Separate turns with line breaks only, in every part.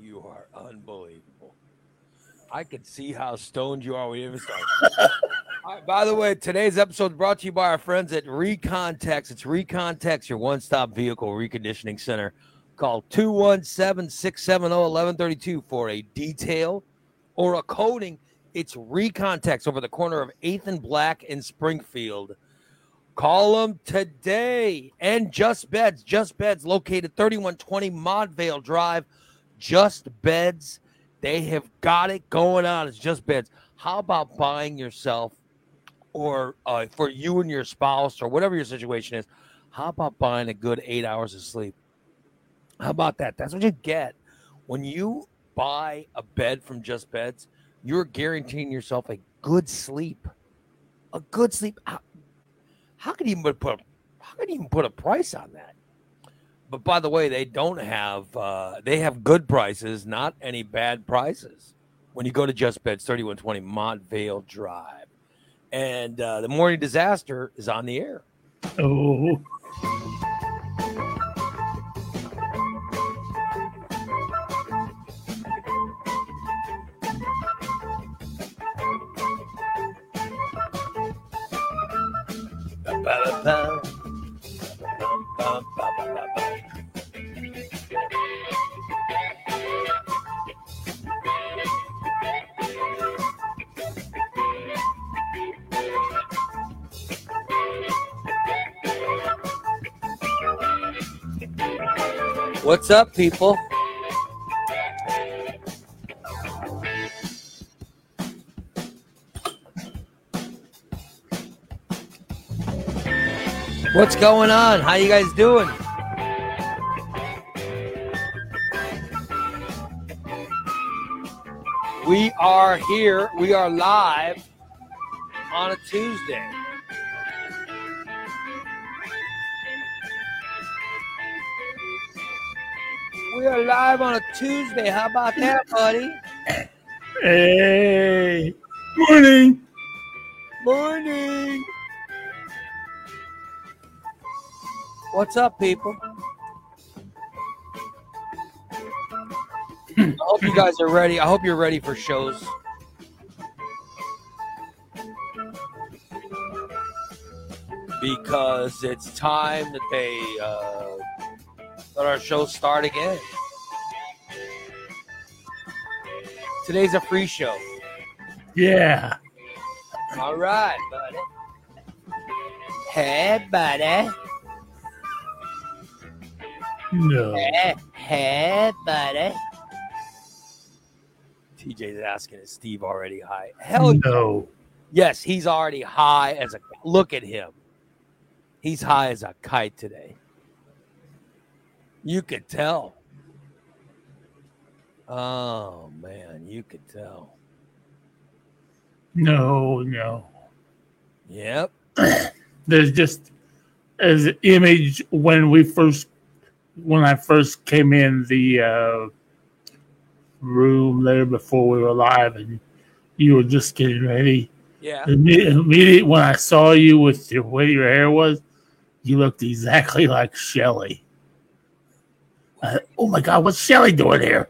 You are unbelievable. I could see how stoned you are you even right, by the way, today's episode is brought to you by our friends at Recontex. It's Recontex, your one stop vehicle reconditioning center. Call 217 670 1132 for a detail or a coating. It's Recontex over the corner of 8th and Black in Springfield. Call them today. And Just Beds, Just Beds, located 3120 Montvale Drive. Just Beds. They have got it going on. It's Just Beds. How about buying yourself or uh, for you and your spouse or whatever your situation is? How about buying a good eight hours of sleep? How about that? That's what you get when you buy a bed from Just Beds. You're guaranteeing yourself a good sleep. A good sleep. How, how you even put how you even put a price on that? But by the way, they don't have uh, they have good prices, not any bad prices. When you go to Just Beds, thirty one twenty Montvale Drive, and uh, the morning disaster is on the air.
Oh.
What's up, people? What's going on? How you guys doing? We are here. We are live on a Tuesday. We are live on a Tuesday. How about that, buddy?
Hey. Morning.
Morning. What's up, people? I hope you guys are ready. I hope you're ready for shows. Because it's time that they uh, let our show start again. Today's a free show.
Yeah.
All right, buddy. Hey, buddy.
No.
Hey, hey, buddy. TJ's asking, is Steve already high? Hell
No.
yes, he's already high as a. Look at him. He's high as a kite today. You could tell. Oh man, you could tell.
No, no.
Yep.
There's just as an image when we first when I first came in the uh, room there before we were live and you were just getting ready.
Yeah.
Immediately when I saw you with the way your hair was, you looked exactly like Shelly. Uh, oh my God, what's Shelly doing here?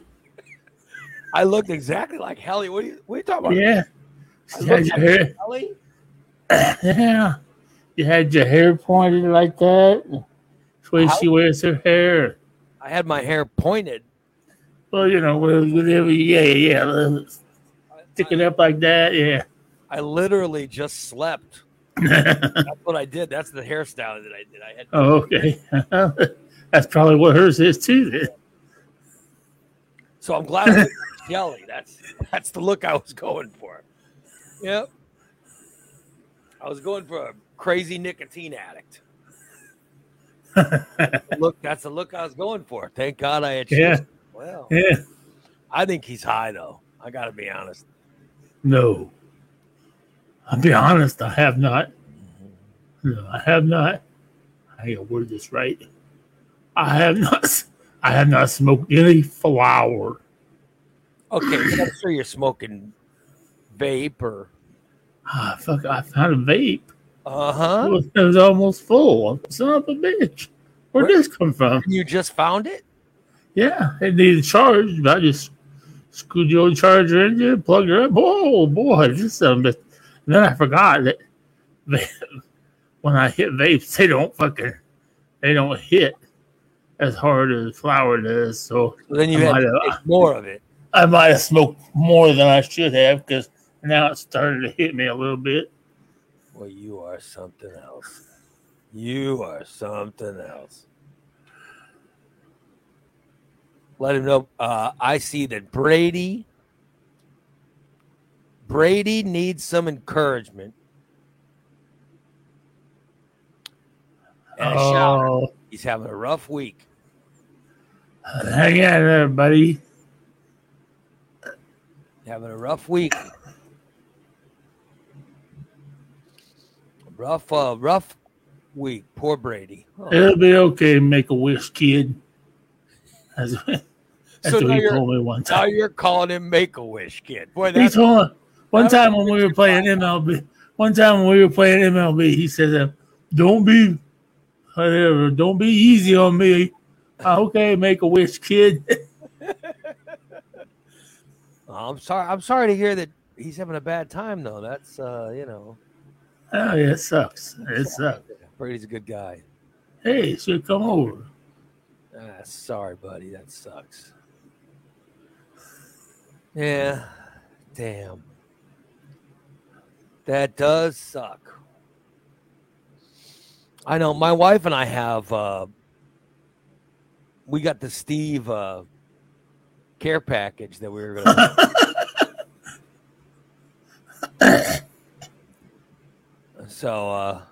I looked exactly like Helly. What are you, what are you talking about?
Yeah.
I
You had your hair,
Helly?
yeah. You had your hair pointed like that. That's way she wears her hair.
I had my hair pointed.
Well, you know, whatever. Yeah, yeah, yeah. Stick it up like that. Yeah.
I literally just slept. That's what I did. That's the hairstyle that I did. I had
oh, okay. That's probably what hers is too. Then.
so I'm glad I went. That's that's the look I was going for. Yep. I was going for a crazy nicotine addict. look, that's the look I was going for. Thank God I had
Yeah.
Well,
Yeah.
I think he's high though. I gotta be honest.
No. I'll be honest. I have not. Mm-hmm. No, I have not. I gotta word this right. I have not. I have not smoked any flower.
Okay, but I'm sure you're smoking vape or
Ah, fuck! I found a vape.
uh huh.
It was, it was almost full. Son of a bitch. Where'd
Where-
this come from?
You just found it?
Yeah, it needed charge, but I just screwed the old charger in there, plugged it up. Oh boy, this something. But then I forgot that when I hit vapes, they don't fucking they don't hit as hard as flower does. So
then you
I
had
have-
take more of it.
I might have smoked more than I should have because now it's starting to hit me a little bit.
Well, you are something else. You are something else. Let him know. Uh, I see that Brady. Brady needs some encouragement. And a.
Oh,
He's having a rough week.
hang in there, buddy.
Having a rough week. Rough, uh, rough week. Poor Brady. Oh.
It'll be okay. Make a wish, kid. That's, that's
So
what he told me one time.
Now you're calling him Make a Wish Kid. Boy,
He
that's
told one time when we were playing MLB. One time when we were playing MLB, he said, uh, "Don't be, whatever. Don't be easy on me." Okay, make a wish, kid.
I'm sorry. I'm sorry to hear that he's having a bad time, though. That's uh, you know,
oh yeah, it sucks. It sucks.
Brady's a good guy.
Hey, should come over.
Ah, sorry, buddy. That sucks. Yeah, damn. That does suck. I know. My wife and I have. uh We got the Steve uh care package that we were gonna. so uh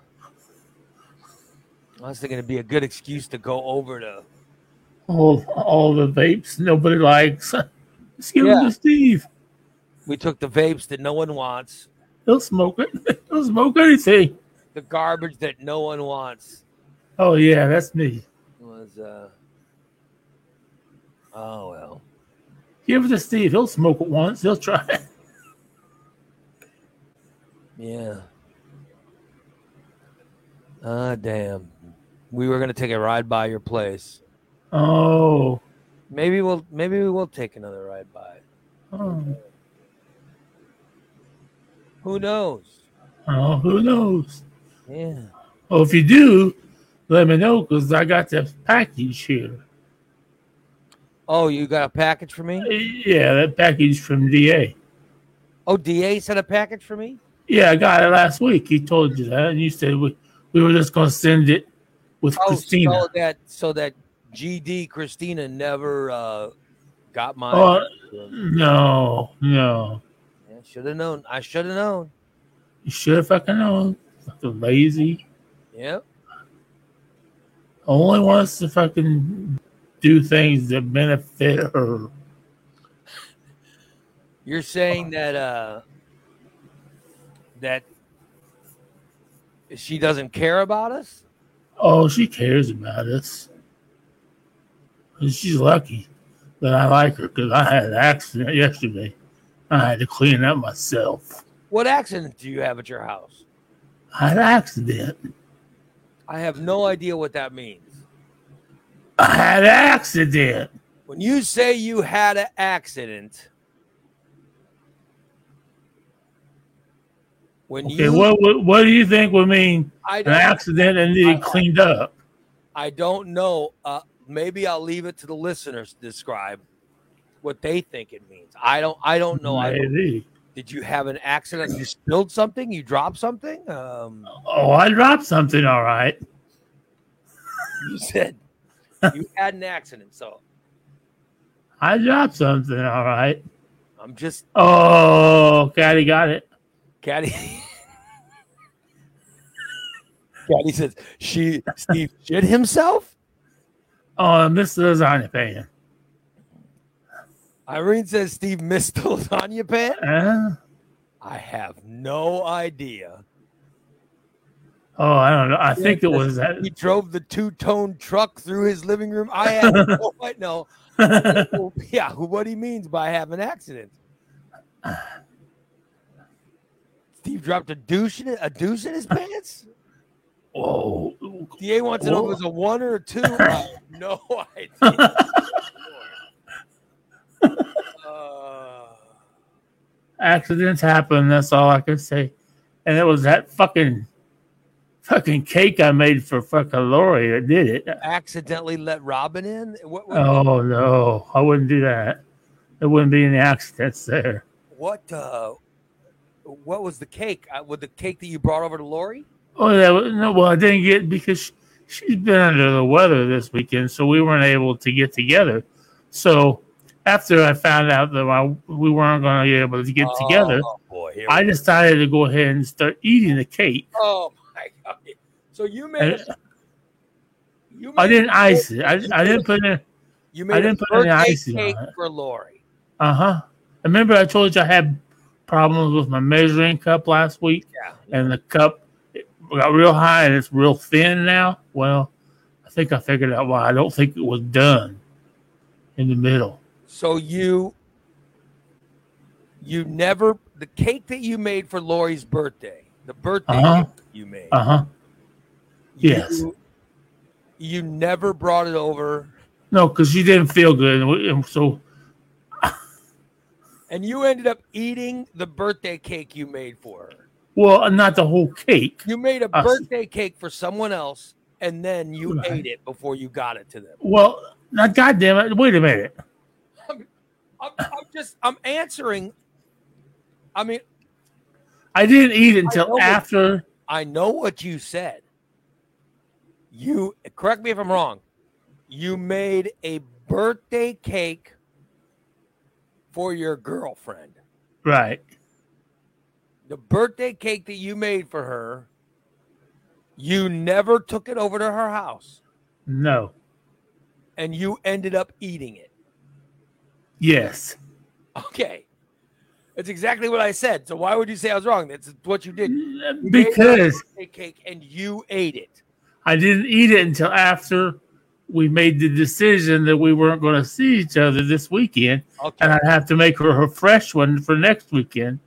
I was thinking it'd be a good excuse to go over to
all all the vapes nobody likes. Just give
Yeah.
them to Steve.
we took the vapes that no one wants,
He'll smoke it. He'll smoke anything.
The garbage that no one wants
Oh yeah, that's me.
was uh oh well.
Give it to Steve. He'll smoke it once. He'll try it.
Yeah. Ah damn. We were gonna take a ride by your place.
Oh.
Maybe we'll maybe we will take another ride by.
oh.
Who knows?
Oh, who knows?
Yeah.
Well, if you do, let me know because I got the package here.
Oh, you got a package for me?
Yeah, that package from DA.
Oh, DA sent a package for me?
Yeah, I got it last week. He told you that, and you said we, we were just going to send it with
Oh,
Christina.
so that so that GD Christina never uh got my
Oh, no, no.
yeah, should have known. I should have known.
You should have fucking known. Fucking lazy.
Yep.
Only wants to fucking do things that benefit her.
You're saying that uh that she doesn't care about us?
Oh, she cares about us. And she's lucky that I like her because I had an accident yesterday. I had to clean up myself.
What accident do you have at your house?
I had an accident.
I have no idea what that means.
I had an accident.
When you say you had an accident, when
Okay,
you
what, what what do you think would mean an accident and need it cleaned up?
I don't know. Uh, maybe I'll leave it to the listeners to describe what they think it means. I don't. I don't know. I don't-
Maybe.
Did you have an accident? You spilled something? You dropped something? Um,
Oh, I dropped something. All right.
you said you had an accident. So
I dropped something. All right.
I'm just
Oh, Caddy got it.
Caddy. Caddy says she Steve shit himself.
Oh, Mr. Lasagna Pan.
Irene says Steve missed the lasagna pan.
Uh,
I have no idea.
oh, I don't know. I think it was that.
He drove the two-tone truck through his living room. I have no I know. Yeah, what he means by have an accident. Steve dropped a douche in a deuce in his pants.
Whoa.
Da wants to know if it was a one or a two. I have no idea.
Accidents happen. That's all I can say. And it was that fucking fucking cake I made for fucking Lori that did it.
Accidentally let Robin in. What? What?
Oh no, I wouldn't do that. There wouldn't be any accidents there.
what uh, what was the cake? Uh, with the cake that you brought over to Lori?
Oh yeah, no. Well, I didn't get because she's been under the weather this weekend, so we weren't able to get together. So after I found out that I, we weren't going to be able to get together,
Oh boy,
I decided to go ahead and start eating the cake.
Oh my god! So you made.
And
A, you
I didn't ice it. I, I didn't put in.
You
I
made
didn't
a
put any icing on
cake
it.
for Lori.
Uh huh. Remember, I told you I had problems with my measuring cup last week,
Yeah.
and the cup got real high and it's real thin now. Well, I think I figured out why. I don't think it was done in the middle.
So you you never the cake that you made for Lori's birthday, the birthday
Uh-huh.
cake you made.
Uh huh. yes.
You, you never brought it over
No, because she didn't feel good, and so
and you ended up eating the birthday cake you made for her.
well, not the whole cake.
You made a
Uh,
birthday cake for someone else and then you
Right.
ate it before you got it to them.
Well, not goddamn it. Wait a minute.
I'm, I'm just I'm answering I mean,
I didn't eat until
what-
after.
I know what you said. You correct me if I'm wrong. You made a birthday cake for your girlfriend.
Right.
The birthday cake that you made for her, you never took it over to her house
No.
and you ended up eating it.
Yes.
Okay. That's exactly what I said. So why would you say I was wrong? That's what you did. You made a
Because
cake and you ate it.
I didn't eat it until after we made the decision that we weren't going to see each other this weekend,
Okay.
and I'd have to make her a fresh one for next weekend.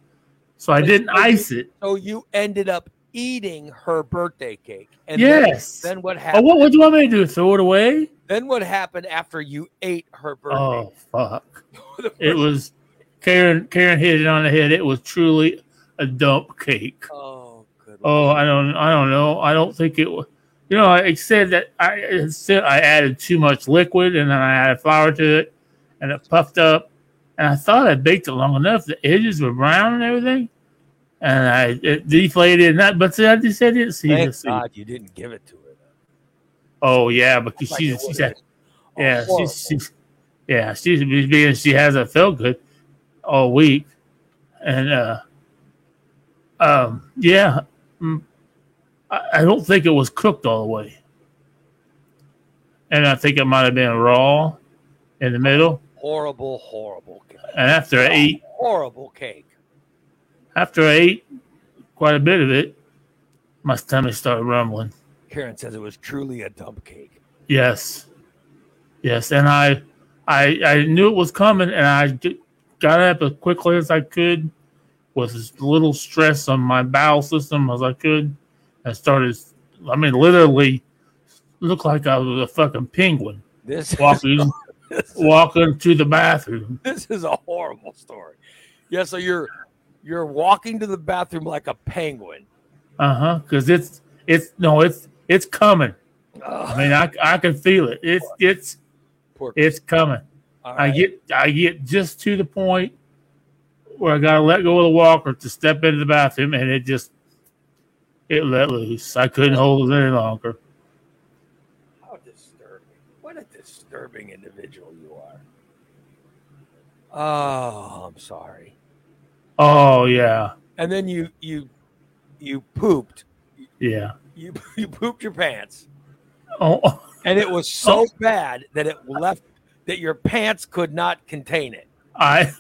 So I
But
didn't
you-
ice it.
So you ended up eating her birthday cake. And
Yes.
Then, then what
Oh,
happened?
what do you want me to do? Throw it away?
Then what happened after you ate her birthday?
Oh fuck! It was Karen. Karen hit it on the head. It was truly a dump cake.
Oh, good.
Oh, I don't. I don't know. I don't think it was. You know, I said that I it said I added too much liquid, and then I added flour to it, and it puffed up. And I thought I baked it long enough. The edges were brown and everything, and I it deflated. And that, but see, I just I didn't see
Thank. God you didn't give it to.
Oh yeah, because
Like
she
it
she
was
said
a
yeah she's, she's yeah she's being she hasn't felt good all week, and uh um yeah. mm, I I don't think it was cooked all the way. And I think it might have been raw in the middle.
horrible, horrible cake.
And after I ate,
Horrible cake.
after I ate quite a bit of it, my stomach started rumbling.
Karen says it was truly a dump cake.
Yes, yes. And I, I, I knew it was coming, and I got up as quickly as I could, with as little stress on my bowel system as I could, and started. I mean, literally, looked like I was a fucking penguin
This
walking.
this,
walking to the bathroom.
this is a horrible story. Yeah, so you're you're walking to the bathroom like a penguin.
Uh huh. Because it's it's no, it's it's coming. I mean, I I can feel it. It's it's it's coming.
all
I get I get just to the point where I gotta let go of the walker to step into the bathroom, and it just it let loose. I couldn't hold it any longer.
How disturbing. What a disturbing individual you are. Oh, I'm sorry.
Oh yeah,
And then you you you pooped.
Yeah.
You you pooped your pants.
Oh, oh.
And it was so oh. bad that it left that your pants could not contain it.
I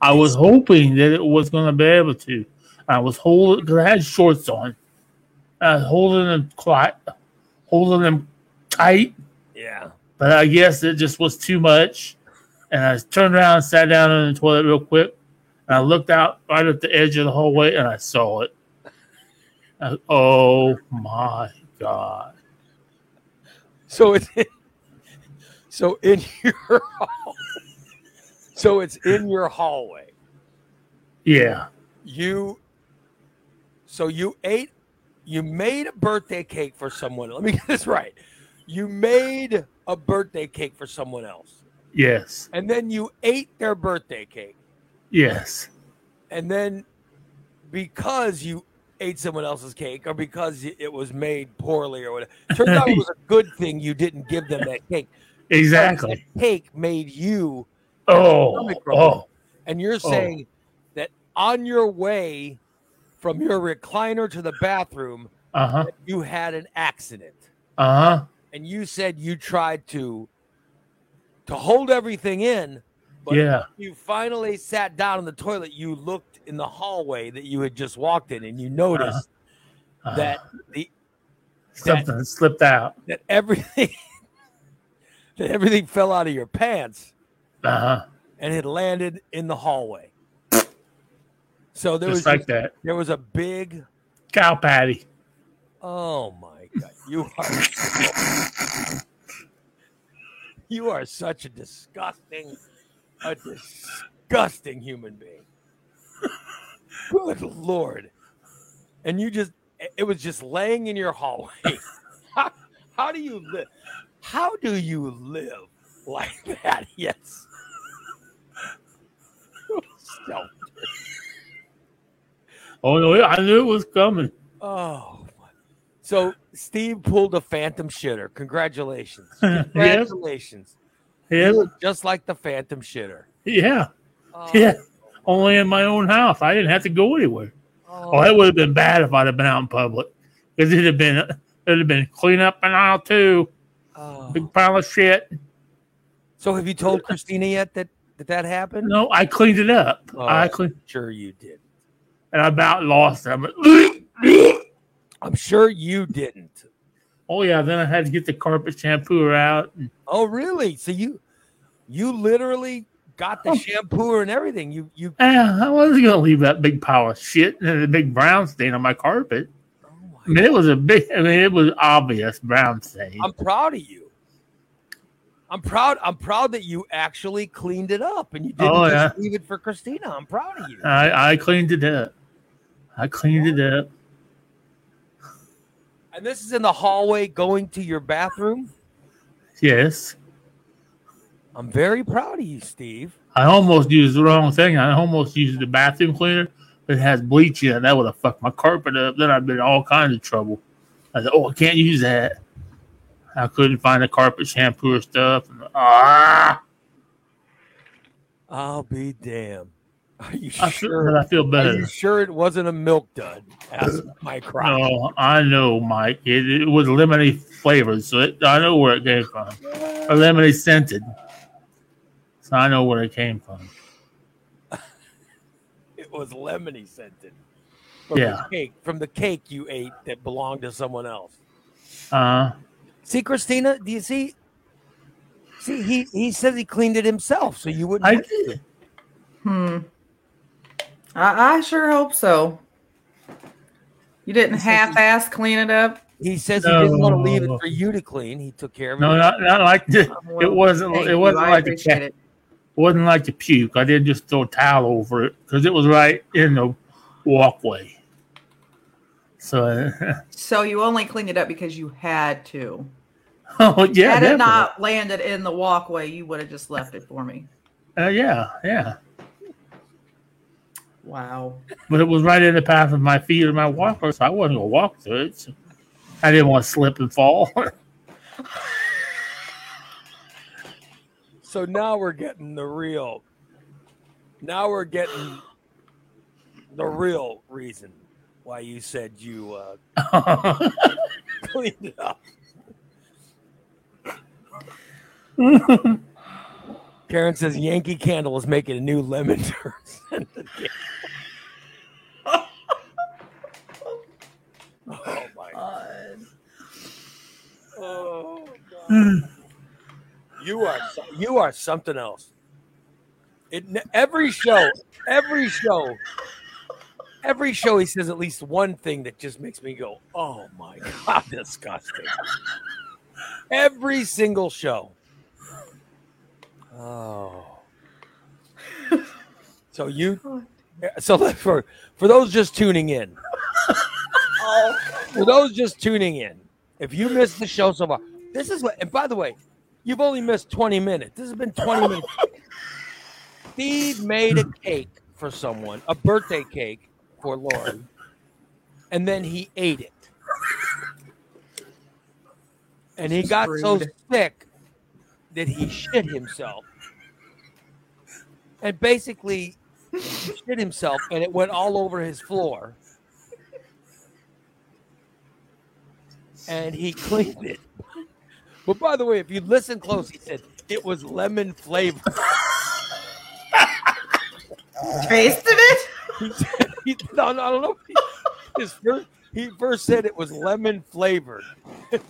I was hoping that it was going to be able to. I was holding because I had shorts on. I was holding them quite, holding them tight,
Yeah.
but I guess it just was too much. And I turned around and sat down in the toilet real quick. And I looked out right at the edge of the hallway and I saw it. I- oh my god!
So it's so in your hall- so it's in your hallway.
Yeah.
You so you ate you made a birthday cake for someone. Let me get this right. You made a birthday cake for someone else.
Yes.
And then you ate their birthday cake.
Yes.
And then because you ate someone else's cake or because it was made poorly or whatever. Turns out it was a good thing you didn't give them that cake.
Exactly.
That cake made you
Oh. Oh.
and you're
Oh.
saying that on your way from your recliner to the bathroom,
Uh huh.
you had an accident.
Uh huh.
And you said you tried to to hold everything in, but
Yeah.
you finally sat down in the toilet, you looked in the hallway that you had just walked in and you noticed
Uh-huh.
that the
something slipped out.
that everything that everything fell out of your pants
Uh huh.
and it landed in the hallway. So there was
like
just-
that.
there was a big
Cow patty.
oh my god you are you are such a disgusting a disgusting human being. Good lord. And you just it was just laying in your hallway. How, how do you live? How do you live like that? Yes. So-
Oh no, I knew it was coming.
Oh, so Steve pulled a phantom shitter. Congratulations! Congratulations!
Yes.
Look just like the phantom shitter.
Yeah.
Oh,
Yeah. Only in my own house. I didn't have to go anywhere.
oh,
Oh, it would have been bad if I'd have been out in public. Because it'd have been it'd have been clean up an aisle too.
oh.
Big pile of shit.
So have you told Christina yet that that, that happened?
No, I cleaned it up.
Oh.
I cleaned
Sure you did.
and I about lost it. I'm like,
I'm sure you didn't.
Oh yeah, then I had to get the carpet shampooer out. And,
Oh, really? So you you literally got the
Oh.
shampooer and everything. You you
eh, I wasn't gonna leave that big pile of shit and the big brown stain on my carpet.
oh
I
my,
mean, it was a big. I mean, it was obvious brown stain.
I'm proud of you. I'm proud. I'm proud that you actually cleaned it up and you didn't
Oh,
just leave it for Christina. I'm proud of you.
I I cleaned it up. I cleaned it up.
And this is in the hallway going to your bathroom.
Yes.
I'm very proud of you, Steve.
I almost used the wrong thing. I almost used the bathroom cleaner, but it has bleach in it. That would have fucked my carpet up. Then I'd been in all kinds of trouble. I said, "Oh, I can't use that." I couldn't find the carpet shampoo or stuff. And, ah,
I'll be damned. Are you
I
sure?
but I feel better.
Are you sure it wasn't a milk dud? Asked my crop.
No, I know, Mike. It, it was lemony flavored, so it, I know where it came from. Or lemony scented, so I know where it came from.
It was lemony scented. From
Yeah.
The cake, from the cake you ate that belonged to someone else.
Uh,
See, Christina, do you see? See, he, he says he cleaned it himself, so you wouldn't.
I
have to.
did.
Hmm. I, I sure hope so. You didn't half-ass clean it up.
He says he didn't want to leave it for you to clean. He took care of it.
No, not, not like the, it wasn't.
thank
It wasn't
I
like the
appreciate it.
wasn't like the puke. I didn't just throw a towel over it because it was right in the walkway. So,
So you only cleaned it up because you had to.
oh yeah,
had it not landed in the walkway, you would have just left it for me.
Uh, yeah, yeah.
Wow.
But it was right in the path of my feet and my walker, so I wasn't gonna walk through it. So I didn't want to slip and fall.
So now we're getting the real. Now we're getting the real reason why you said you uh, cleaned it up. Karen says Yankee Candle is making a new lemon turd. oh my Oh, God. you are you are something else. It every show, every show, every show he says at least one thing that just makes me go, "Oh my god, disgusting." every single show. Oh. So you oh, So for for those just tuning in,
Oh,
for those just tuning in, if you missed the show so far, this is what. And by the way, you've only missed twenty minutes. This has been twenty minutes. Steve made a cake for someone, a birthday cake for Lori, and then he ate it. And he got so sick that he shit himself. And basically he shit himself and it went all over his floor. And he cleaned it. But by the way, if you listen close, he said it was lemon flavored.
tasted it?
He said, he, no, no, I don't know. His first, he first said it was lemon flavored. then,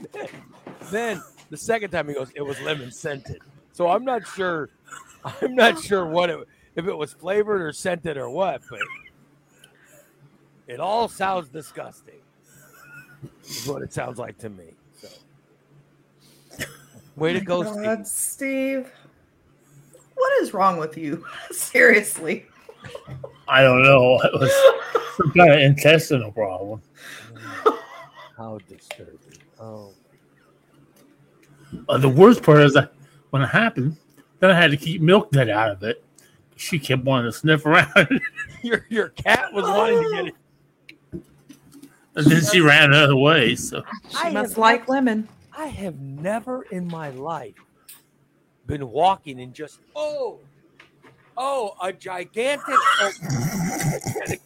then the second time he goes, it was lemon scented. So I'm not sure. I'm not sure what it if it was flavored or scented or what, but it all sounds disgusting. Is what it sounds like to me. So, way to go, Steve.
Steve. What is wrong with you? Seriously.
I don't know. It was some kind of intestinal problem.
How disturbing. Oh,
Uh, the worst part is that when it happened, then I had to keep Milk Dud out of it. She kept wanting to sniff around,
your your cat was wanting to get it.
And then she ran the other way. So
She
I
must
have
like lemon.
I have never in my life been walking and just oh oh a gigantic gigantic,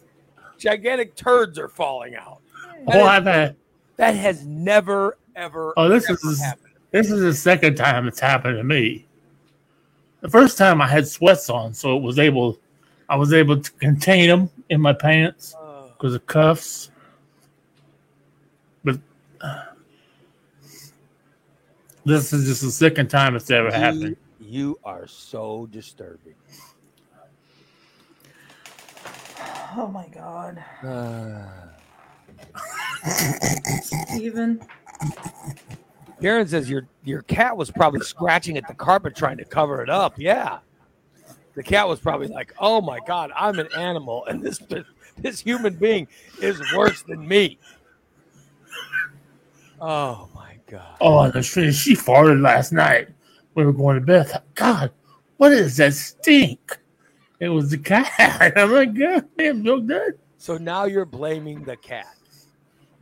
gigantic turds are falling out. That,
oh,
is-
I've had.
that has never ever
Oh, this
ever
is-
happened.
This is the second time it's happened to me. The first time I had sweats on, so it was able, I was able to contain them in my pants
Oh,
because of cuffs. But uh, this is just the second time it's ever happened.
you, you are so disturbing.
Oh my God.
Uh,
Steven.
Karen says your your cat was probably scratching at the carpet trying to cover it up. Yeah. The cat was probably like, "Oh my god, I'm an animal and this this human being is worse than me." Oh my god.
Oh, the she, she farted last night. We were going to bed. God, what is that stink? It was the cat. I'm like, God damn, milk dud.
So now you're blaming the cat.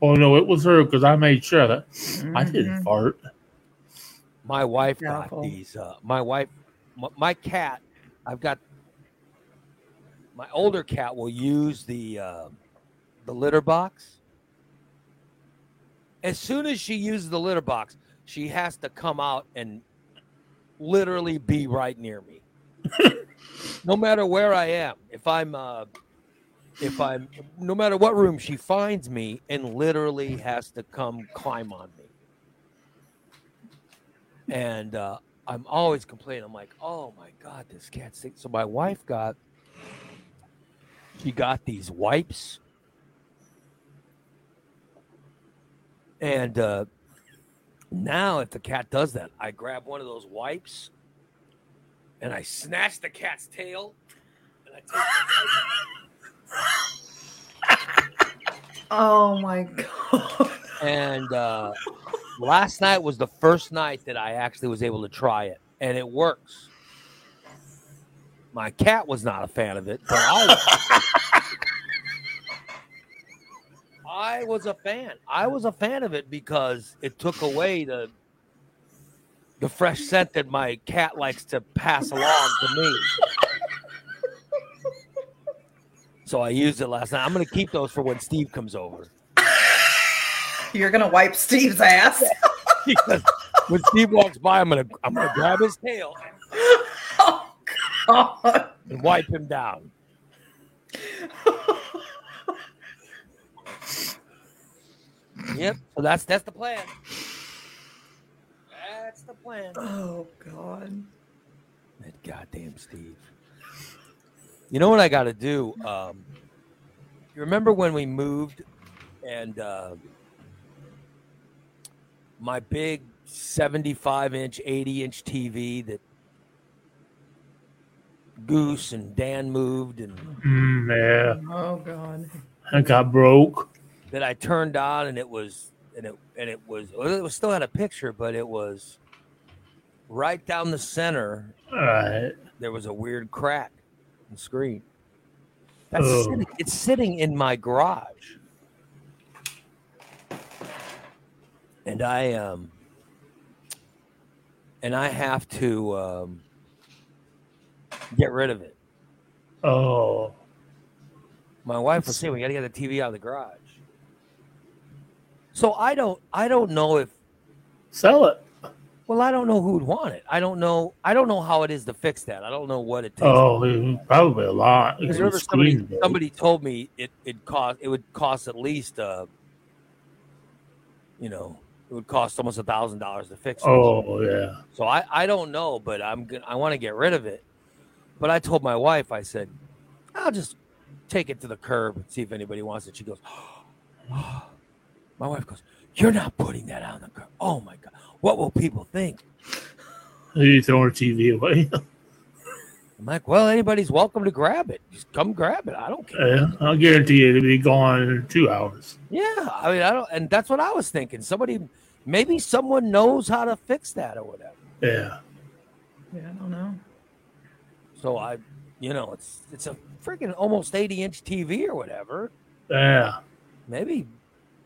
Oh no, it was her because I made sure that I didn't
Mhm.
fart.
My wife got these uh my wife my, my cat, I've got my older cat will use the uh, the litter box. As soon as she uses the litter box, she has to come out and literally be right near me. no matter where I am, if I'm uh, if I'm no matter what room she finds me and literally has to come climb on me. And uh, I'm always complaining. I'm like, oh my god, this cat stinks. So my wife got she got these wipes. And uh, now, if the cat does that, I grab one of those wipes and I snatch the cat's tail and I take
Oh my God.
And uh, last night was the first night that I actually was able to try it, and it works. My cat was not a fan of it, but I was. I was a fan. I was a fan of it because it took away the the fresh scent that my cat likes to pass along to me. So I used it last night. I'm going to keep those for when Steve comes over.
You're gonna wipe Steve's ass.
when Steve walks by, I'm gonna I'm gonna grab his tail
oh God.
and wipe him down. Yep. So that's that's the plan. That's the plan.
Oh God.
That goddamn Steve. You know what I got to do? Um, you remember when we moved and uh, my big 75 inch, 80 inch TV that Goose and Dan moved, and
Mm, yeah,
Oh God.
I got broke.
that I turned on, and it was and it and it was it was still had a picture, but it was right down the center.
All right.
There was a weird crack the screen. That's
Oh.
sitting, it's sitting in my garage, and I um and I have to um get rid of it.
Oh,
My wife was saying we got to get the TV out of the garage. So I don't I don't know if
sell it.
Well I don't know who would want it. I don't know I don't know how it is to fix that. I don't know what it takes.
Oh, probably a lot.
Remember somebody somebody told me it it cost it would cost at least uh you know it would cost almost a thousand dollars to fix it.
Oh, yeah.
So I I don't know, but I'm gonna I want to get rid of it. But I told my wife I said I'll just take it to the curb and see if anybody wants it. She goes, my wife goes, you're not putting that on the curb. Oh my god, what will people think?
Are You throwing the TV away.
I'm like, well, anybody's welcome to grab it. Just come grab it. I don't care.
yeah, I'll guarantee you it'll be gone in two hours.
Yeah, I mean, I don't, and that's what I was thinking. Somebody, maybe someone knows how to fix that or whatever.
Yeah.
Yeah, I don't know.
So I, you know, it's it's a freaking almost 80 inch TV or whatever.
Yeah.
Maybe,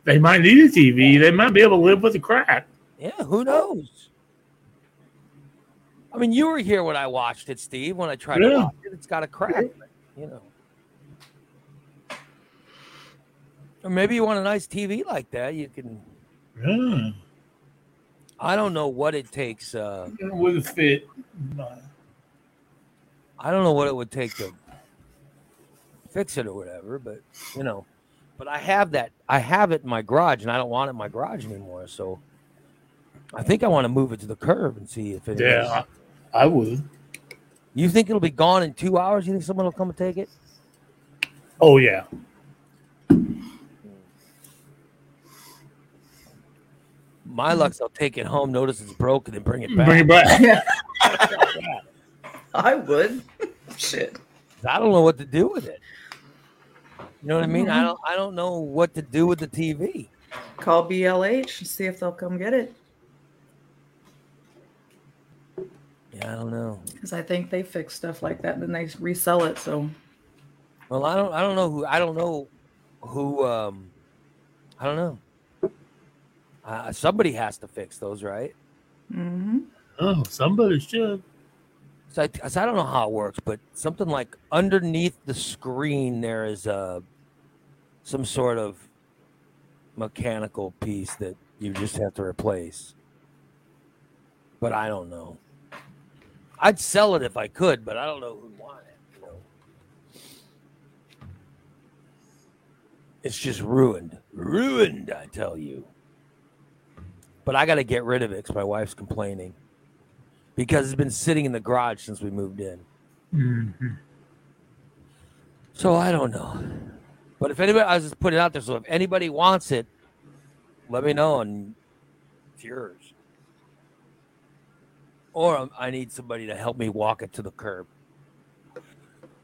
They might need a TV. They might be able to live with the crack.
yeah, who knows? I mean, you were here when I watched it, Steve. When I tried to watch it, it's got a crack. You know. Or maybe you want a nice TV like that. You can.
Yeah.
I don't know what it takes. Uh,
It would fit.
I don't know what it would take to fix it or whatever, but you know, but I have that. I have it in my garage, and I don't want it in my garage anymore. So I think I want to move it to the curb and see if it.
Yeah, I, I would.
You think it'll be gone in two hours? You think someone will come and take it?
Oh, yeah.
My luck, they'll take it home, notice it's broken, and bring it back.
Bring it back.
I would. Shit.
I don't know what to do with it. You know what I mean? I don't. I don't know what to do with the TV.
Call BLH and see if they'll come get it.
Yeah, I don't know.
Because I think they fix stuff like that, and then they resell it. So
Well, I don't. I don't know who. I don't know who. Um, I don't know. Uh, somebody has to fix those, right?
Mm-hmm.
Oh, somebody should.
So I, so I don't know how it works, but something like underneath the screen there is a some sort of mechanical piece that you just have to replace. But I don't know. I'd sell it if I could, but I don't know who'd want it. You know? It's just ruined, ruined. I tell you. But I got to get rid of it because my wife's complaining because it's been sitting in the garage since we moved in.
hmm
So I don't know. But if anybody, I was just putting it out there. So if anybody wants it, let me know and it's yours. Or I need somebody to help me walk it to the curb.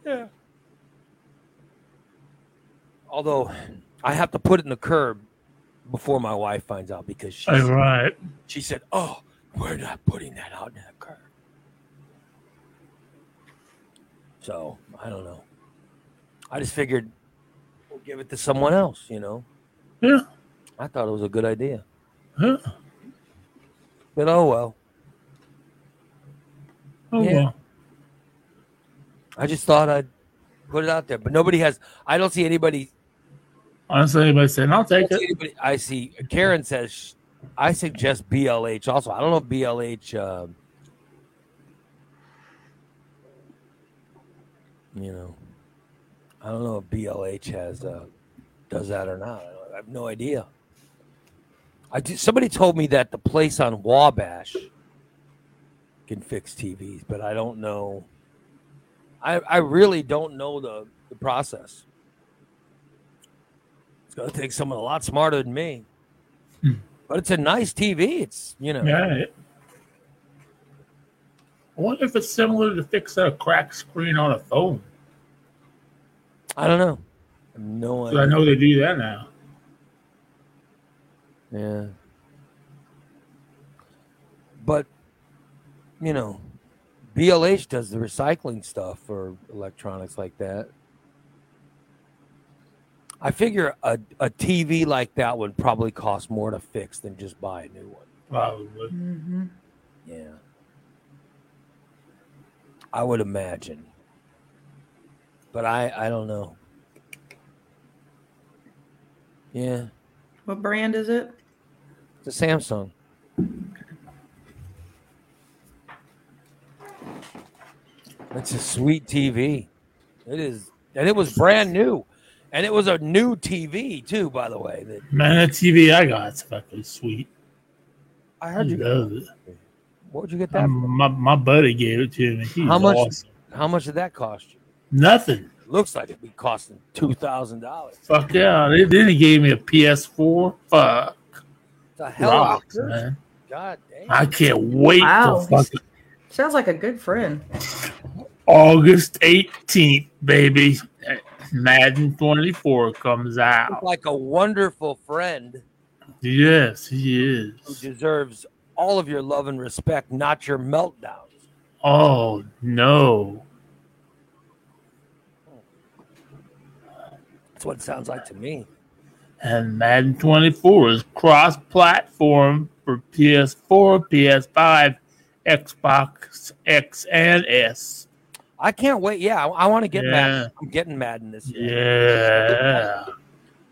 Yeah. Although I have to put it in the curb before my wife finds out because she,
All right.
she said, "Oh, we're not putting that out in the curb." So I don't know. I just figured give it to someone else. You know,
Yeah.
I thought it was a good idea,
yeah.
but oh well.
Oh,
Yeah.
well.
I just thought I'd put it out there, but nobody has. I don't see anybody.
Honestly, anybody saying, I'll take
don't see
it.
anybody, I see Karen says. I suggest BLH also. I don't know if BLH. Um, you know, I don't know if BLH has uh, does that or not. I, have no idea. I do, somebody told me that the place on Wabash can fix TVs, but I don't know. I I really don't know the, the process. It's gonna take someone a lot smarter than me.
Hmm.
But it's a nice TV. It's you know
Yeah. I wonder if it's similar to fixing a cracked screen on a phone.
I don't know. I have no
'Cause I know they do that now.
Yeah. But you know, BLH does the recycling stuff for electronics like that. I figure a, a TV like that would probably cost more to fix than just buy a new one.
Probably.
hmm
Yeah. I would imagine. But I I don't know. Yeah.
What brand is it?
It's a Samsung. It's a sweet TV. It is, and it was brand new, and it was a new TV too. By the way, that
Man, that TV I got is fucking sweet.
I
I
heard you.
love it.
What would you get that?
Um, my, my buddy gave it to me. He's
How much?
awesome.
How much did that cost you?
Nothing.
Looks like it'd be costing two thousand dollars.
Fuck yeah. They, then he gave me a PS4. Fuck.
The hell,
Rocks, man.
God damn!
I can't wait
Wow.
fucking
Sounds like a good friend.
August 18th, baby. Madden 24 comes out.
like a wonderful friend
Yes, he
who
is.
deserves all of your love and respect, not your meltdowns.
Oh, no.
That's what it sounds like to me.
And Madden 24 is cross platform for PS4, PS5, Xbox X, and S.
I can't wait. Yeah, I, I want to get
Yeah.
Madden. I'm getting Madden this year.
Yeah.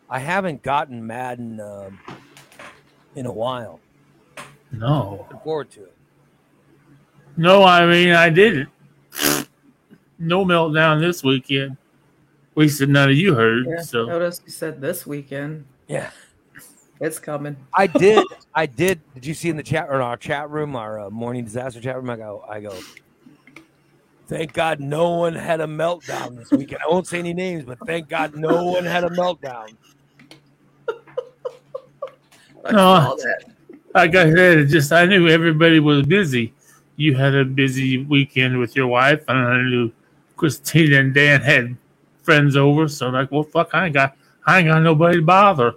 I haven't gotten Madden um, in a while.
No.
Looking forward to it.
No, I mean, I didn't. No meltdown this weekend. Wasted none of you heard.
Yeah.
So
Notice you said this weekend.
Yeah,
It's coming.
I did. I did. Did you see in the chat or in our chat room, our uh, morning disaster chat room? I go. I go. Thank God no one had a meltdown this weekend. I won't say any names, but thank God no one had a meltdown.
I
No. like I said, it just I knew everybody was busy. You had a busy weekend with your wife, and I knew Christina and Dan had friends over. So like, well, fuck, I ain't got, I ain't got nobody to bother.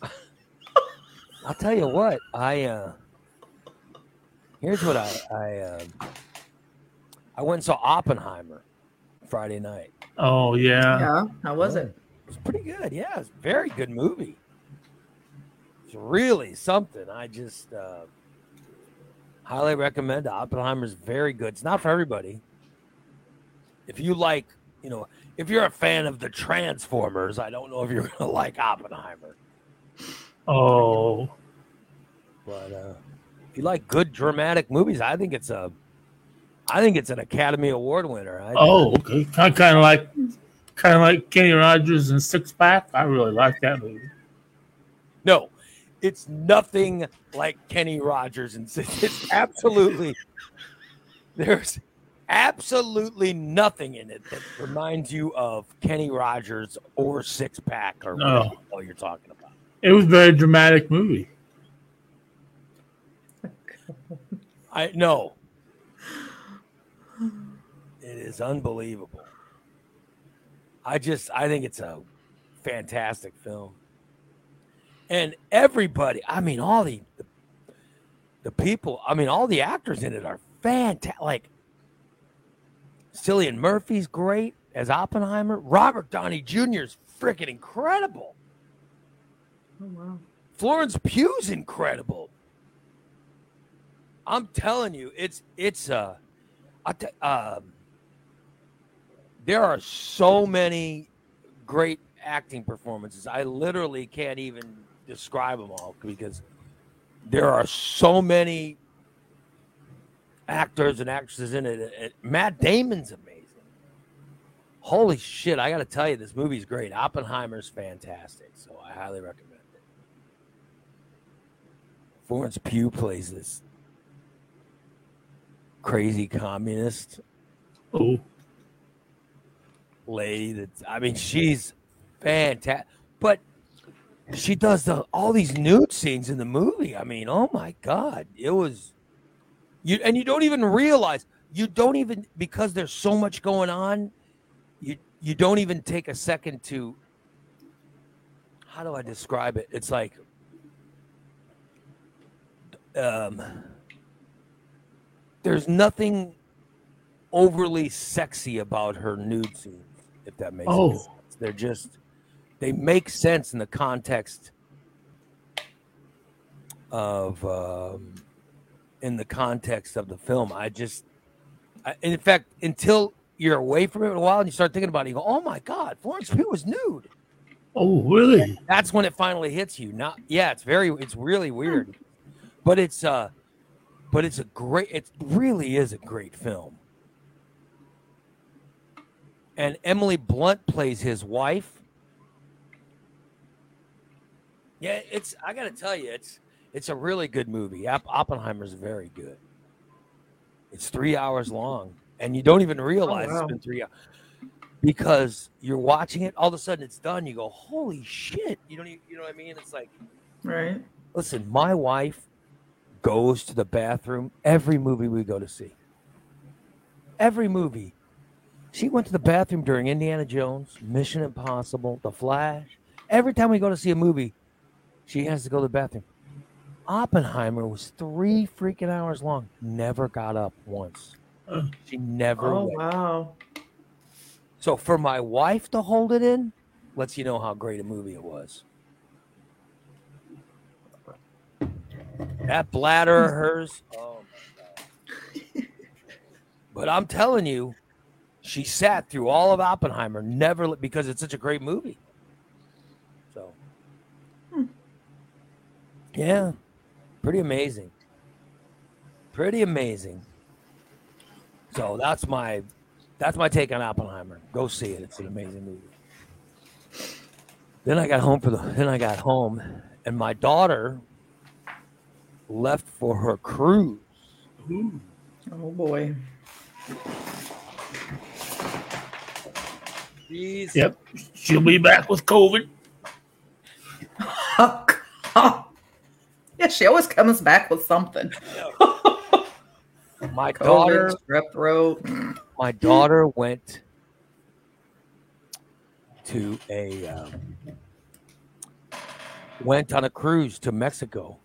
I'll tell you what. I uh here's what I I uh, I went and saw Oppenheimer Friday night.
Oh yeah,
Yeah. How was it?
It was pretty good. Yeah, it's a very good movie. It's really something. I just uh, highly recommend. it. Oppenheimer's very good. It's not for everybody. If you like, you know, if you're a fan of the Transformers, I don't know if you're gonna like Oppenheimer.
oh
But uh, if you like good dramatic movies, I think it's a, I think it's an Academy Award winner. I,
oh, okay, kind kind of like, kind of like Kenny Rogers and Six Pack. I really like that movie.
no, it's nothing like Kenny Rogers, and it's it's absolutely there's absolutely nothing in it that reminds you of Kenny Rogers or Six Pack or
No.
hell you're talking about.
It was a very dramatic movie.
I know. It is unbelievable. I just I think it's a fantastic film. And everybody, I mean all the the, the people, I mean all the actors in it are fantastic. Like Cillian Murphy's great as Oppenheimer. Robert Downey Jr. is freaking incredible.
Oh wow.
Florence Pugh's incredible. I'm telling you, it's it's uh, t- um, there are so many great acting performances. I literally can't even describe them all because there are so many actors and actresses in it. It- Matt Damon's amazing. Holy shit! I got to tell you, this movie's great. Oppenheimer's fantastic, so I highly recommend it. Florence Pugh plays this crazy communist
Oh,
lady that's I mean she's fantastic but she does the all these nude scenes in the movie I mean oh my god it was You and you don't even realize you don't even because there's so much going on. You you don't even take a second to. How do I describe it? It's like. Um, there's nothing overly sexy about her nude scenes, if that makes
Oh.
sense. They're just they make sense in the context of um, in the context of the film. I just, I, in fact, until you're away from it a while and you start thinking about it, you go, "Oh my God, Florence Pugh was nude."
Oh, really?
That's when it finally hits you. Not, yeah, it's very, it's really weird, but it's, uh, but it's a great. It really is a great film. And Emily Blunt plays his wife. Yeah, it's. I got to tell you, it's it's a really good movie. Opp- Oppenheimer's very good. It's three hours long, and you don't even oh, realize
wow.
it's been three hours because you're watching it. All of a sudden, it's done. You go, "Holy shit!" You don't. Even, you know what I mean? It's like,
Right.
listen, my wife goes to the bathroom every movie we go to see. Every movie. She went to the bathroom during Indiana Jones, Mission Impossible, The Flash. Every time we go to see a movie, she has to go to the bathroom. Oppenheimer was three freaking hours long. Never got up once. She never
Oh
went.
wow.
So for my wife to hold it in, lets you know how great a movie it was. That bladder of hers. Oh my god. But I'm telling you, she sat through all of Oppenheimer, never because it's such a great movie. So hmm. yeah, pretty amazing. Pretty amazing. So that's my that's my take on Oppenheimer. Go see it. It's an amazing movie. Then I got home for the then I got home and my daughter left for her cruise.
Ooh.
Oh boy.
She's
Yep. She'll be back with COVID.
yeah, she always comes back with something.
my
COVID,
daughter
strep throat.
my daughter went to a um, went on a cruise to Mexico.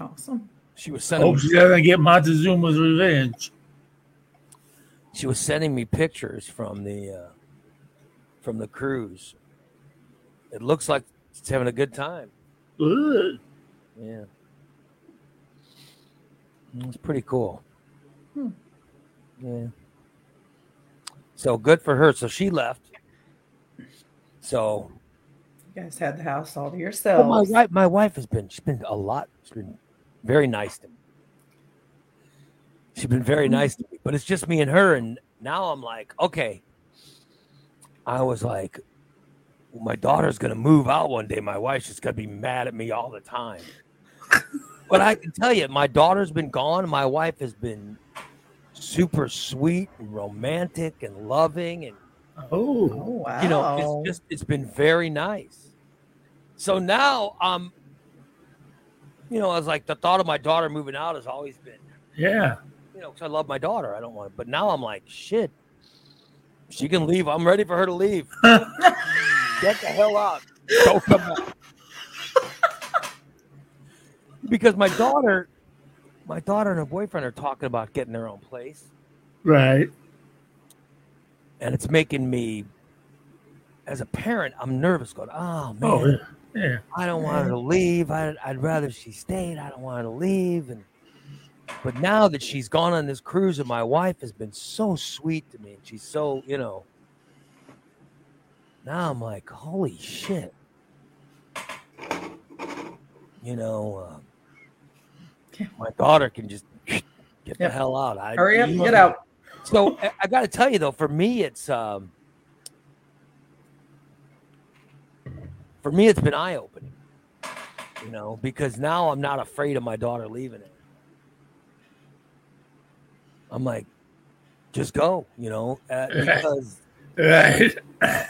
Awesome.
She was sending
Hope she doesn't get Montezuma's revenge.
she was sending me pictures from the uh, from the cruise. It looks like she's having a good time.
Ugh.
Yeah, it's pretty cool.
Hmm.
Yeah. So good for her. So she left. So
You guys had the house all to
well, my wife, my wife has been she's been a lot. She's been very nice to me. She's been very nice to me, but it's just me and her. And now I'm like, okay. I was like, my daughter's gonna move out one day. My wife's just gonna be mad at me all the time. but I can tell you, my daughter's been gone. My wife has been super sweet and romantic and loving and
Oh.
Oh wow.
you know, it's just it's been very nice. So now um you know, I was like the thought of my daughter moving out has always been,
Yeah.
you know, because I love my daughter. I don't want to, but now I'm like, shit. She can leave. I'm ready for her to leave. Get the hell out. Don't come back. because my daughter, my daughter and her boyfriend are talking about getting their own place.
Right.
And it's making me as a parent, I'm nervous going, oh, oh man.
Oh, yeah. Yeah.
I don't want her to leave. I, I'd rather she stayed. I don't want her to leave. And but now that she's gone on this cruise, and my wife has been so sweet to me, and she's so you know. Now I'm like, holy shit. You know, uh, my daughter can just get the hell out. I,
Hurry up,
you
and
know-
get out.
so I, I got to tell you though, for me, it's um, for me, it's been eye opening. You know, because now I'm not afraid of my daughter leaving it. I'm like, just go. You know, uh, because.
Right.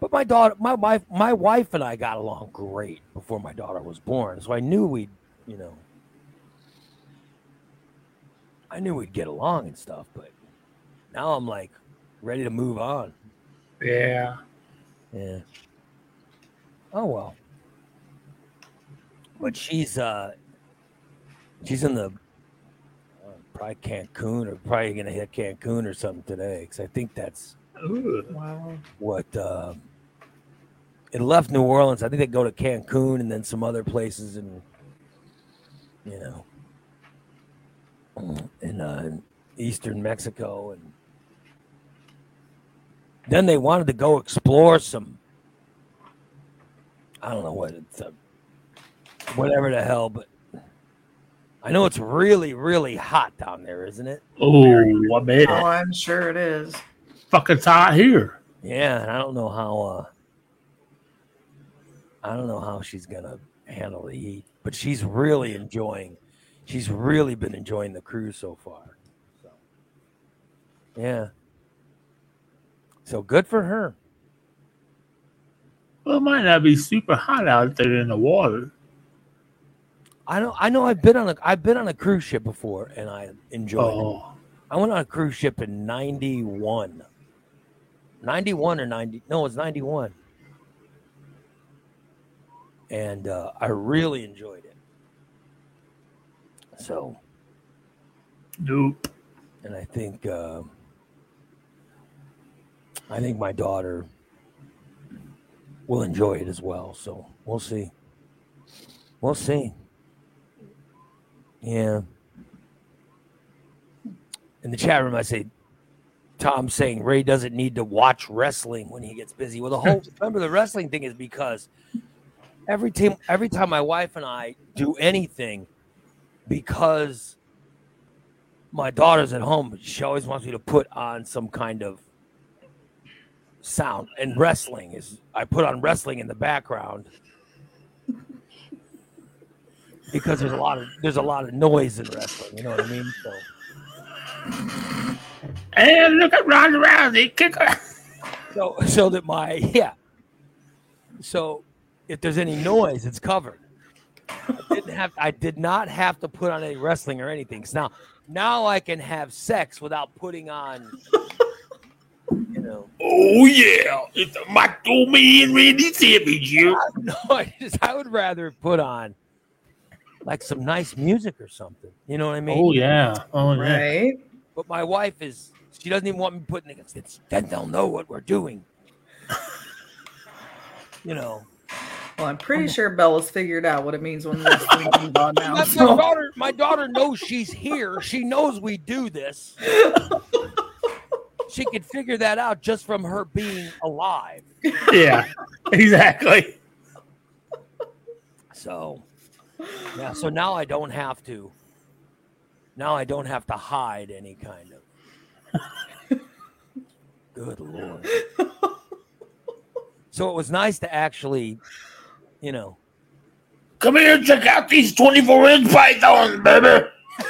But my daughter, my wife, my wife and I got along great before my daughter was born, so I knew we'd, you know, I knew we'd get along and stuff, but now I'm like ready to move on.
Yeah.
Yeah. Oh well. But she's uh she's in the uh, probably Cancun or probably gonna hit Cancun or something today because I think that's
Ooh.
Wow.
what uh, it left New Orleans. I think they go to Cancun and then some other places and you know in uh, eastern Mexico and then they wanted to go explore some I don't know what it's uh, whatever the hell, but I know it's really really hot down there, isn't it?
Oh, I bet.
Oh, I'm sure it is.
Fucking hot here.
Yeah, and I don't know how uh I don't know how she's gonna handle the heat, but she's really enjoying she's really been enjoying the cruise so far. So yeah. So good for her.
Well, it might not be super hot out there in the water.
I know I know I've been on a I've been on a cruise ship before and I enjoyed it.
Oh,
I went on a cruise ship in 91. 91 or 90 no, it's 91. And uh, I really enjoyed it. So,
nope.
and I think uh, I think my daughter will enjoy it as well. So we'll see. We'll see. Yeah. In the chat room, I say Tom saying Ray doesn't need to watch wrestling when he gets busy. Well, the whole remember the wrestling thing is because every time every time my wife and I do anything, because my daughter's at home, she always wants me to put on some kind of sound. And wrestling is I put on wrestling in the background because there's a lot of there's a lot of noise in wrestling. You know what I mean? So
And look at Ronda Rousey. Kick her.
so so that my yeah. So if there's any noise, it's covered. I didn't have I did not have to put on any wrestling or anything. So now now I can have sex without putting on you know
Oh, yeah. It's a Macho Man Randy Savage here.
no, I just I would rather put on like some nice music or something. You know what I mean?
Oh, yeah. Oh, yeah.
Right?
But my wife is she doesn't even want me putting it. It's, then they'll know what we're doing. you know.
Well, I'm pretty sure Bella's figured out what it means when wrestling comes on now.
My, my daughter, my daughter knows she's here. She knows we do this. She could figure that out just from her being alive.
Yeah, exactly.
So, yeah. So now I don't have to. Now I don't have to hide any kind of. Good lord. So it was nice to actually, you know,
Come here and check out these 24 inch pythons, baby.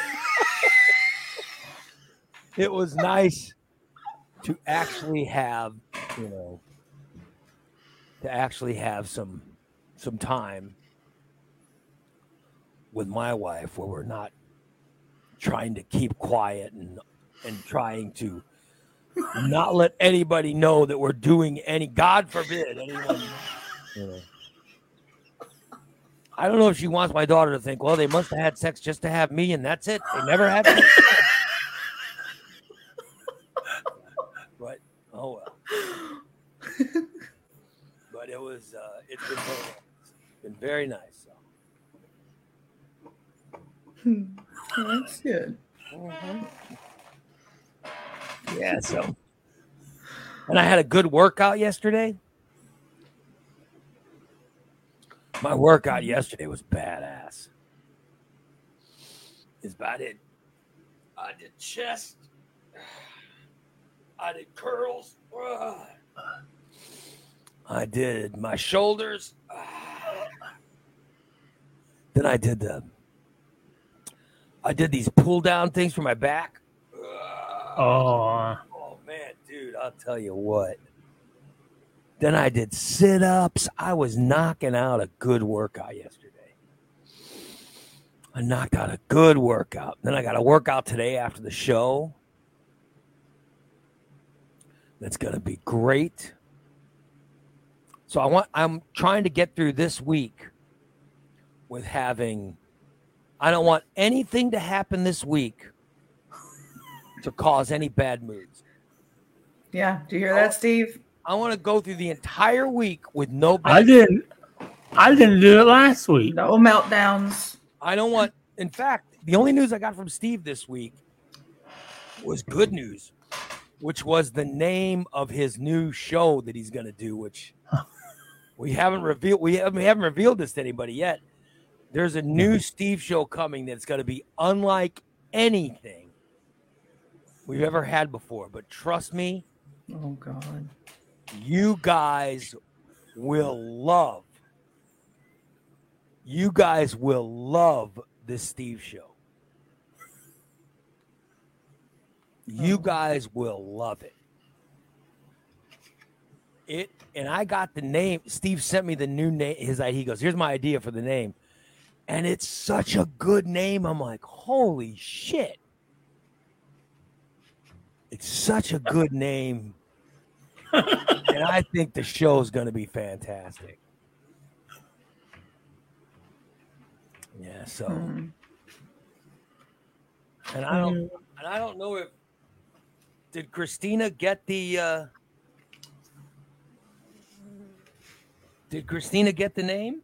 it was nice to actually have, you know, to actually have some some time with my wife where we're not trying to keep quiet and and trying to not let anybody know that we're doing any god forbid anyone you know I don't know if she wants my daughter to think, well, they must have had sex just to have me, and that's it. They never had sex. but oh well. but it was uh, it's been very nice. It's been very nice. So.
That's good.
Yeah, so and I had a good workout yesterday. My workout yesterday was badass. Is about it. I did chest. I did curls. I did my shoulders. Then I did the. I did these pull down things for my back.
Oh,
Oh man, dude, I'll tell you what. Then I did sit ups. I was knocking out a good workout yesterday. I knocked out a good workout. Then I got a workout today after the show. That's going to be great. So I want I'm trying to get through this week with having I don't want anything to happen this week to cause any bad moods.
Yeah. Do you hear that, Steve?
I want to go through the entire week with no bad
I didn't. I didn't do it last week.
No meltdowns.
I don't want. In fact, the only news I got from Steve this week was good news, which was the name of his new show that he's going to do. Which we haven't revealed. We haven't, we haven't revealed this to anybody yet. There's a new mm-hmm. Steve show coming that's going to be unlike anything we've ever had before. But trust me,
Oh God.
You guys will love. You guys will love this Steve show. You oh. guys will love it. It and I got the name. Steve sent me the new name. His idea. He goes, "Here's my idea for the name," and it's such a good name. I'm like, "Holy shit!" It's such a good name and I think the show's going to be fantastic. Yeah. So,
Mm.
and I don't, and I don't know if did Christina get the. uh Did Christina get the name?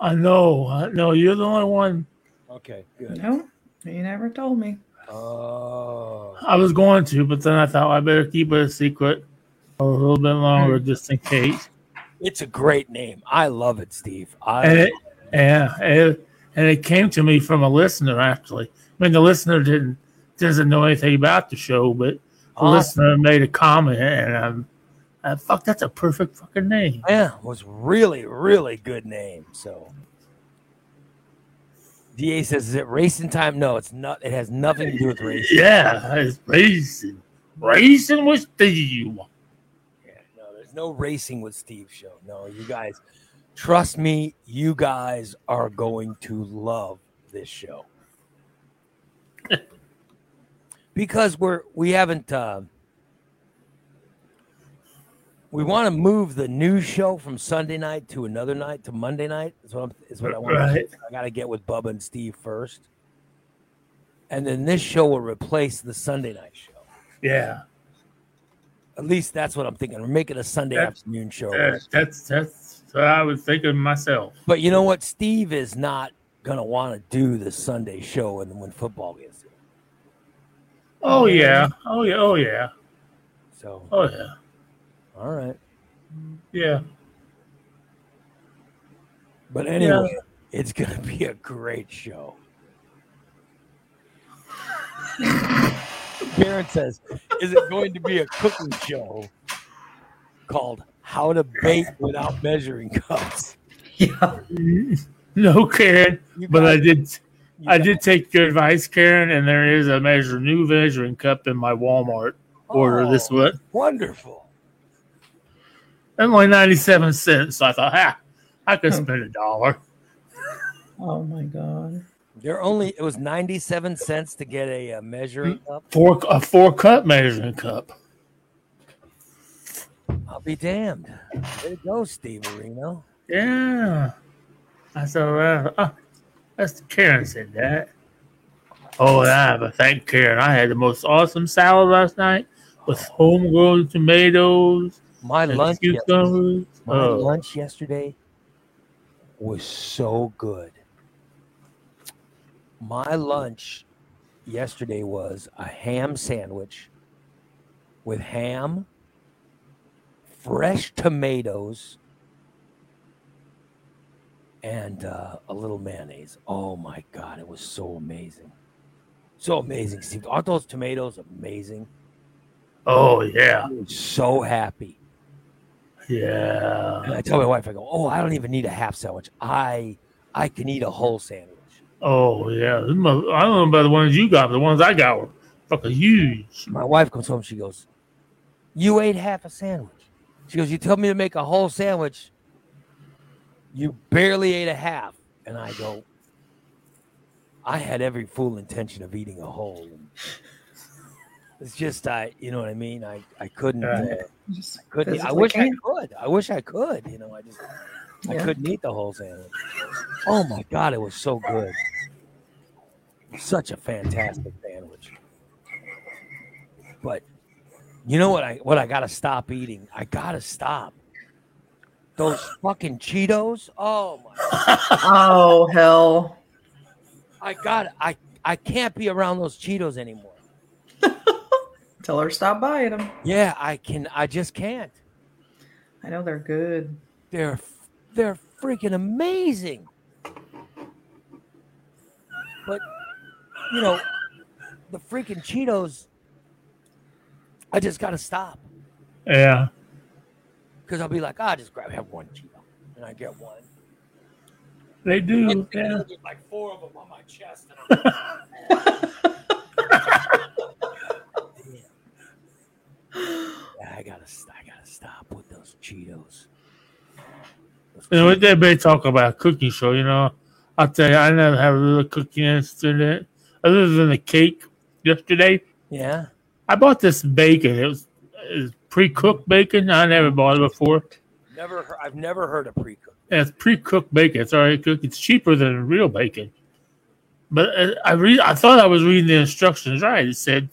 I know. I know. You're the only one.
Okay, good.
No, you never told me.
Oh,
I was going to, but then I thought I better keep it a secret a little bit longer mm. just in case.
it's a great name. I love it, Steve. I
And it, yeah, it, and it came to me from a listener actually. I mean, the listener didn't doesn't know anything about the show, but the
Awesome.
listener made a comment, and I'm, I, fuck, that's a perfect fucking name.
Yeah, it was really, really good name. So DA says, is it racing time? No, it's not. It has nothing to do with racing.
Yeah, it's racing, racing with Steve.
There's no racing with Steve show. No, you guys, trust me, you guys are going to love this show. because we're we haven't uh, we want to move the news show from Sunday night to another night to Monday night. Is what I'm, is what I want.
Right.
I got to get with Bubba and Steve first, and then this show will replace the Sunday night show.
Yeah,
At least that's what I'm thinking. We're making a Sunday
That's-
afternoon show.
that, that's that's what I was thinking myself.
But you know what? Steve is not gonna want to do the Sunday show and when football gets here.
Oh yeah, oh yeah, oh yeah,
So,
oh yeah,
all right.
yeah.
But anyway, it's gonna be a great show. Karen says, "Is it going to be a cooking show called How to Bake Without Measuring Cups?"
Yeah.
No, Karen,
You
but I did. I
guys-
did take your advice, Karen, and there is a measure new measuring cup in my Walmart order
Oh,
this week.
Wonderful.
And only ninety seven cents. So I thought, ha, I could spend a dollar.
Oh my God.
There only it was ninety-seven cents to get a, uh measuring cup.
Four a four cup measuring cup.
I'll be damned. There you go, Steve Marino.
Yeah. I said, uh, uh, that's Karen said that. Oh, yeah, but thank Karen. I had the most awesome salad last night with homegrown tomatoes
My lunch, my
Oh,
lunch yesterday was so good. My lunch yesterday was a ham sandwich with ham, fresh tomatoes, and uh, a little mayonnaise. Oh my god, it was so amazing, so amazing, Steve. Aren't those tomatoes amazing?
oh yeah,
I was so happy. And
yeah.
I tell my wife, I go, "Oh, I don't even need a half sandwich. I I can eat a whole sandwich."
Oh yeah. Them I don't know about the ones you got, but the ones I got were fucking huge.
My wife comes home. She goes, "You ate half a sandwich." She goes, "You told me to make a whole sandwich. You barely ate a half." And I go, I had every full intention of eating a whole. It's just I, you know what I mean. I I couldn't.
Yeah.
Uh,
Just
couldn't. I
physically
wish I could. I wish I could. You know, I just I
Yeah.
couldn't eat the whole sandwich. Oh my god, it was so good. Such a fantastic sandwich. But you know what I what I gotta stop eating? I gotta stop. Those fucking Cheetos. Oh my
Oh hell!
I got I I can't be around those Cheetos anymore.
Tell her to stop buying them.
Yeah, I can I just can't.
I know they're good.
They're they're freaking amazing. But you know, the freaking Cheetos I just gotta stop.
Yeah.
Because I'll be like, "Ah, I'll just grab have one Cheeto. And I get one.
They do.
And
Yeah.
like four of them on my chest. And I'm yeah, I gotta I gotta stop with those Cheetos.
You know what they may talk about a cooking show, you know. I'll tell you, I never have a little cooking incident other than the cake yesterday.
Yeah.
I bought this bacon. It was, was pre-cooked bacon. I never bought it before.
Never heard, I've never heard of pre-cooked.
And it's pre-cooked bacon. It's already cooked. It's cheaper than real bacon. But uh, I read. I thought I was reading the instructions right. It said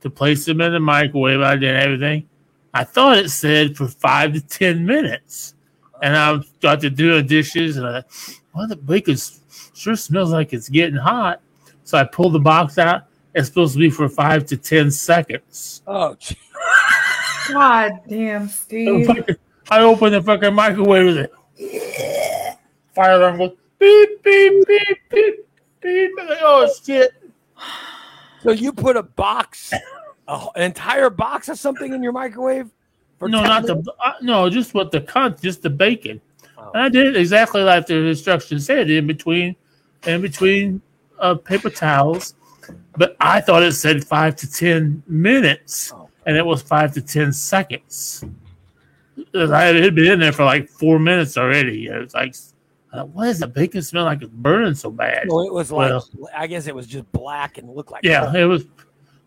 to place them in the microwave. I did everything. I thought it said for five to ten minutes, and I've got to do the dishes, and I thought, well, the bacon sure smells like it's getting hot. So I pulled the box out. It's supposed to be for five to ten seconds.
Oh, gee.
God damn, Steve.
I opened the fucking microwave and it fire alarm goes beep beep beep beep beep. Oh shit!
so you put a box, an entire box of something in your microwave?
No, not the uh, no, just what the con, just the bacon.
Oh.
And I did it exactly like the instructions said. In between, in between uh, paper towels, but I thought it said five to ten minutes,
Oh.
and it was five to ten seconds. I had been in there for like four minutes already. It was like, why does the bacon smell like it's burning so bad?
No, it was like
Well-
I guess it was just black and looked like
Yeah, it was.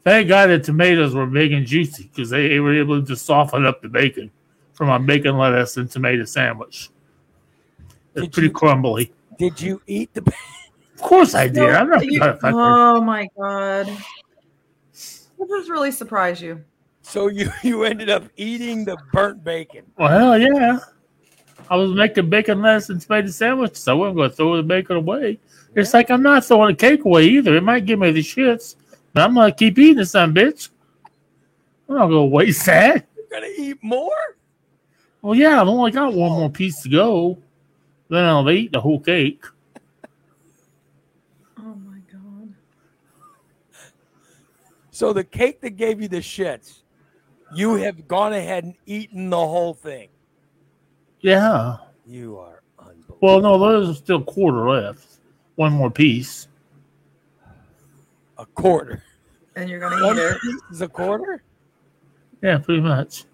Thank God the tomatoes were big and juicy because they, they were able to soften up the bacon from my bacon lettuce and tomato sandwich. It's
Did
pretty
you-
crumbly.
Did you eat the?
Of course I did. I'm not
You- oh my god. What does really surprise you?
So you you ended up eating the burnt bacon.
Well, yeah. I was making bacon lettuce and tomato sandwich, So I wasn't going to throw the bacon away. It's like I'm not throwing the cake away either. It might give me the shits, but I'm going to keep eating this, son, bitch. I'm not going to waste that.
You're gonna eat more?
Well, yeah, I've only got one more piece to go. Then I'll eat the whole cake.
Oh my god.
So the cake that gave you the shits, you have gone ahead and eaten the whole thing.
Yeah.
You are unbelievable.
Well, no, there's still a quarter left. One more piece.
a quarter.
And you're gonna
One
eat it.
piece is a quarter.
Yeah, pretty much.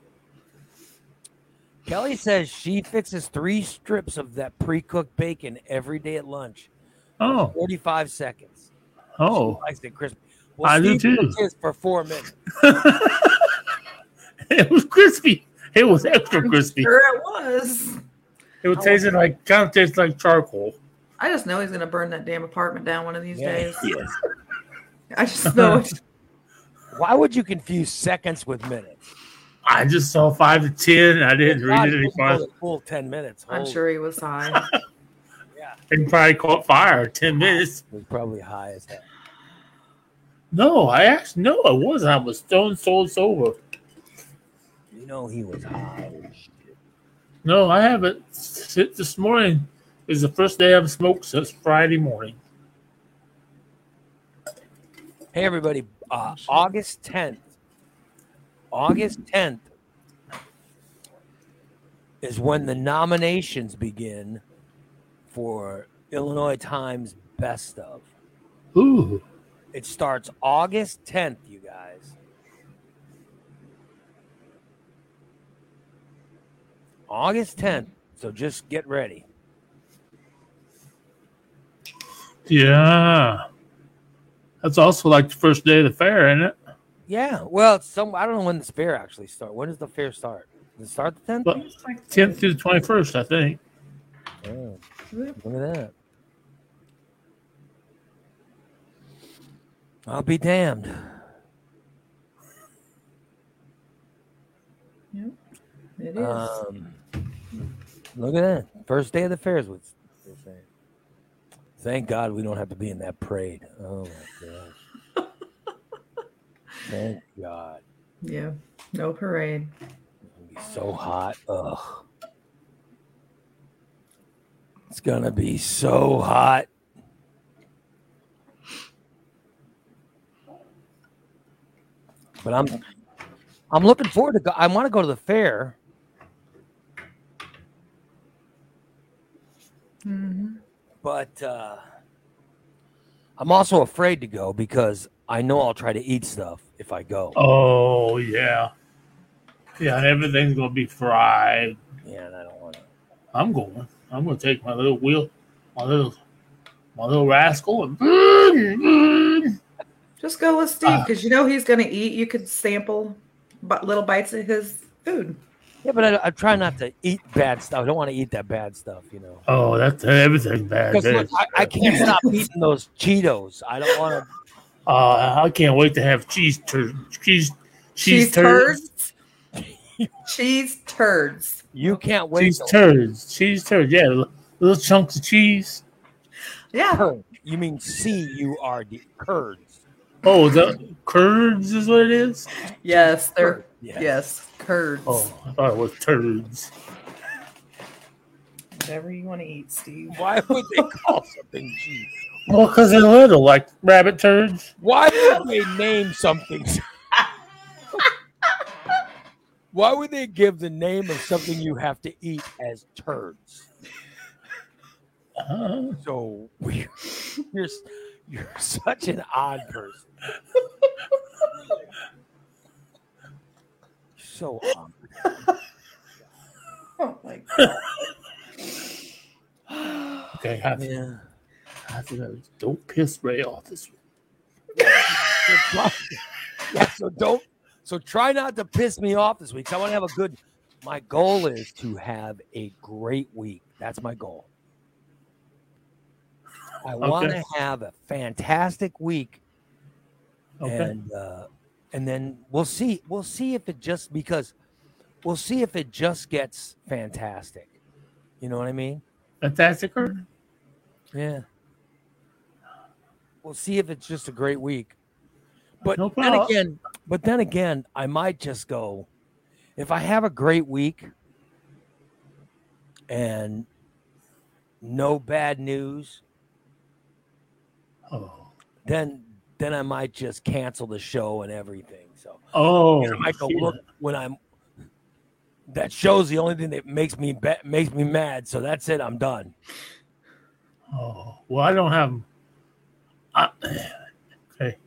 Kelly says she fixes three strips of that pre-cooked bacon every day at lunch.
Oh,
45 seconds.
oh.
She likes it crispy. Well,
I do
Steve
too.
his for four minutes.
it was crispy. It was extra crispy.
Sure it was.
It would taste like kind of tastes like charcoal.
I just know he's gonna burn that damn apartment down one of these
Yeah.
days.
Yes.
I just know it.
Why would you confuse seconds with minutes?
I just saw five to ten. I didn't
God,
read it
it
any
was more
farther.
full 10 minutes.
I'm sure he was high.
Yeah,
And probably caught fire. Ten minutes.
it was probably high as hell.
No, I actually no, I wasn't. I was stone sold sober.
You know he was high.
No, I haven't. Sit this morning is the first day I've smoked since Friday morning.
Hey, everybody. Uh, August 10th. August 10th is when the nominations begin for Illinois Times Best of.
Ooh,
It starts August 10th, you guys. August 10th. So just get ready.
yeah. That's also like the first day of the fair, isn't it?
Yeah. Well, it's some I don't know when the fair actually start. When does the fair start? Does it start the tenth?
But 10th to the 21st, I think.
Oh, look at that. I'll be damned.
It is.
Um, look at that. First day of the fair is what they're saying. Thank God we don't have to be in that parade. Oh my gosh. Thank God.
yeah. No parade.
It's gonna be so hot. Ugh. It's gonna be so hot. But I'm I'm looking forward to go. I want to go to the fair.
Mhm.
But uh, I'm also afraid to go because I know I'll try to eat stuff if I go.
Oh, yeah. Yeah, and everything's going to be fried.
Yeah, and I don't want to.
I'm going. I'm going to take my little wheel, my little, my little rascal, and
Just go with Steve
Uh.
because you know he's going to eat. You could sample but little bites of his food.
Yeah, but I, I try not to eat bad stuff. I don't want to eat that bad stuff, you know.
oh, that's everything bad.
Because look, I, I can't stop eating those Cheetos. I don't want to.
Uh, I can't wait to have cheese tur- cheese
Cheese
cheese, turds.
turds. Cheese turds.
You can't wait.
Cheese
till-
turds. Cheese turds. Yeah, little chunks of cheese.
Yeah.
Curd. You mean C U R D curds?
Oh, the curds is what it is.
Yes, they're
Curd,
yes, curds.
Oh, I thought it was turds.
Whatever you want to eat, Steve.
Why would they call something cheese?
Well, because they're little, like rabbit turds.
Why would they name something? Why would they give the name of something you have to eat as turds?
Uh,
So we- you're such an odd person. So odd.
Oh my god.
okay, I,
Yeah.
I think I don't piss Ray off this week.
So try, yeah, so don't so try not to piss me off this week. 'cause I want to have a good my goal is to have a great week. That's my goal. I want to have a fantastic week
Okay.
and uh, and then we'll see we'll see if it just because we'll see if it just gets fantastic. You know what I mean?
Fantastic. Or?
Yeah. We'll see if it's just a great week. But
No
then again, but then again, I might just go if I have a great week and no bad news,
Oh.
then then I might just cancel the show and everything. So
Oh.
I might go
shit.
look when I'm that show's the only thing that makes me ba- makes me mad. So that's it. I'm done.
Oh. Well, I don't have. I, okay.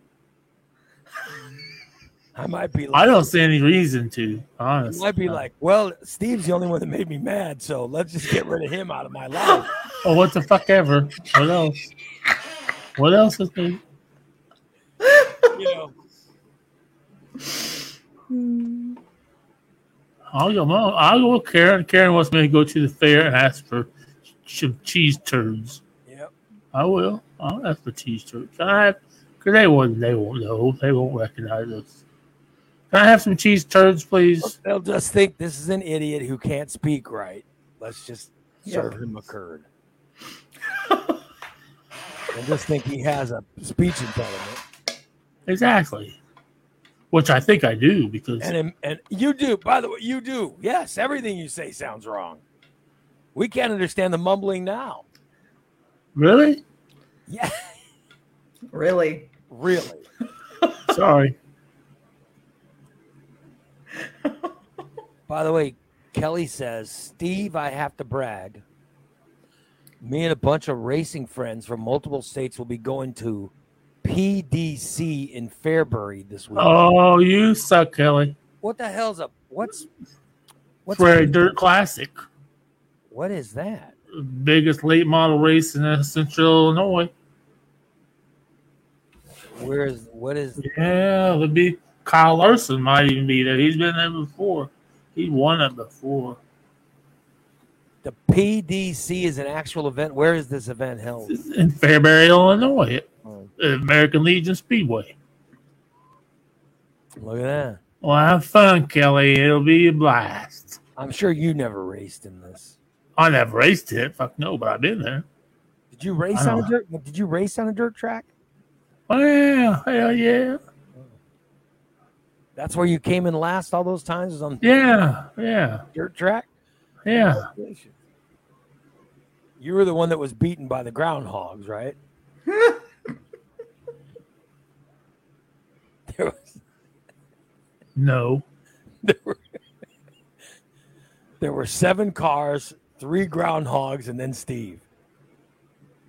I might be like,
I don't see any reason to. Honestly.
might be like, well, Steve's the only one that made me mad, so let's just get rid of him out of my life.
Oh, what the fuck ever. What else? What else is there?
You know,
I'll go. I'll go with Karen. Karen wants me to go to the fair and ask for some cheese turds.
yep.
I will. I'll ask for cheese turds. Can I have? Because they won't. They won't know. They won't recognize us. Can I have some cheese turds, please?
They'll just think this is an idiot who can't speak right. Let's just serve him a curd. They'll just think he has a speech impediment.
Exactly. Which I think I do because
And and you do, by the way, you do. Yes, everything you say sounds wrong. We can't understand the mumbling now.
really,
Yeah,
Really?
really.
sorry.
By the way, Kelly says, Steve, I have to brag. Me and a bunch of racing friends from multiple states will be going to PDC in Fairbury this week.
Oh, you suck, Kelly.
What the hell's up? What's what's
Prairie Dirt Classic,
what is that?
biggest late model race in uh, Central Illinois.
Where is what is
Yeah, it'll be Kyle Larson might even be there. He's been there before. He won it before.
The PDC is an actual event? Where is this event held?
in Fairbury, Illinois, at
Oh,
American Legion Speedway.
look at that.
Well, have fun, Kelly. It'll be a blast.
I'm sure you never raced in this.
I never raced it. Fuck no, but I've been there.
Did you race on a dirt? Did you race on a dirt track?
Yeah, hell yeah.
That's where you came in last all those times was on
Yeah, yeah,
dirt track.
yeah.
You were the one that was beaten by the groundhogs, right? there was
No.
there were, there were seven cars, three groundhogs, and then Steve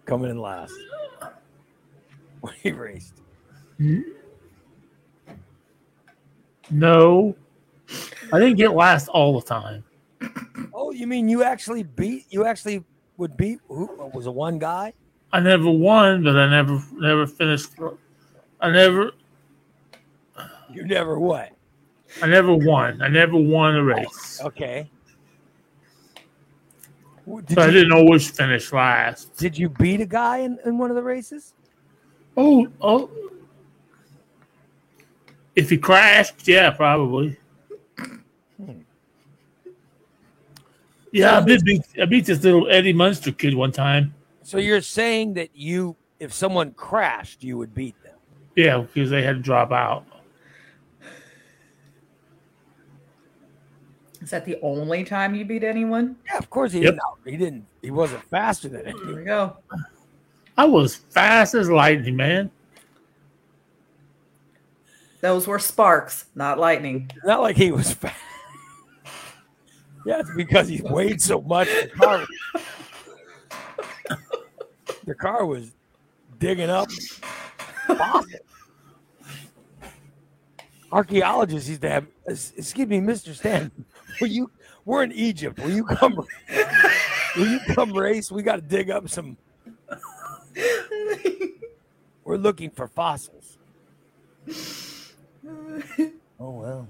coming in last. When he raced. Hmm?
No. I didn't get last all the time.
Oh, you mean you actually beat? You actually would beat? Who was a one guy?
I never won, but I never never finished. I never
You never what?
I never won. I never won a race.
Okay. Did
So I didn't always finish last.
did you beat a guy in, in one of the races?
Oh, oh. If he crashed, yeah, probably. Yeah, I did beat I beat this little Eddie Munster kid one time.
So you're saying that you, if someone crashed, you would beat them?
Yeah, because they had to drop out.
Is that the only time you beat anyone?
Yeah, of course he
Yep.
didn't. He didn't. He wasn't faster than
Here we go.
I was fast as lightning, man.
Those were sparks, not lightning.
Not like he was fast. Yeah, it's because he weighed so much. The car, the car was digging up. fossils. Archaeologists used to have. Excuse me, Mister Stan. Will you? We're in Egypt. Will you come? Will you come race? We got to dig up some. We're looking for fossils. Oh well,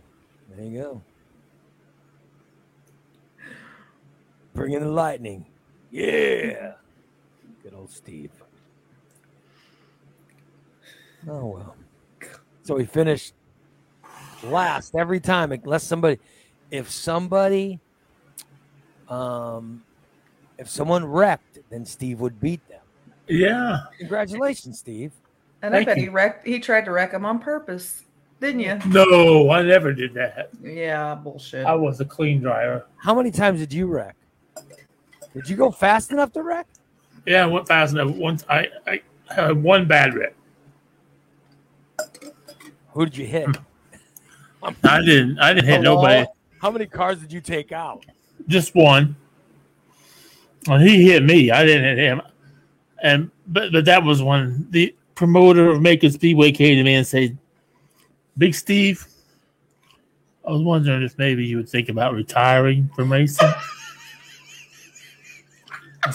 there you go. Bring in the lightning. Yeah. Good old Steve. Oh well. So he finished last every time, unless somebody, if somebody, um, if someone wrecked, then Steve would beat them.
Yeah.
Congratulations, Steve.
And I bet
you.
he wrecked. He tried to wreck him on purpose, didn't you?
No, I never did that.
Yeah, bullshit.
I was a clean driver.
How many times did you wreck? Did you go fast enough to wreck?
Yeah, I went fast enough. Once I, I had one bad wreck.
Who did you hit?
I didn't. I didn't hit
Hello?
nobody.
How many cars did you take out?
Just one. Well, he hit me. I didn't hit him. And but but that was when the promoter of Macon Speedway came to me and said, "Big Steve, I was wondering if maybe you would think about retiring from racing."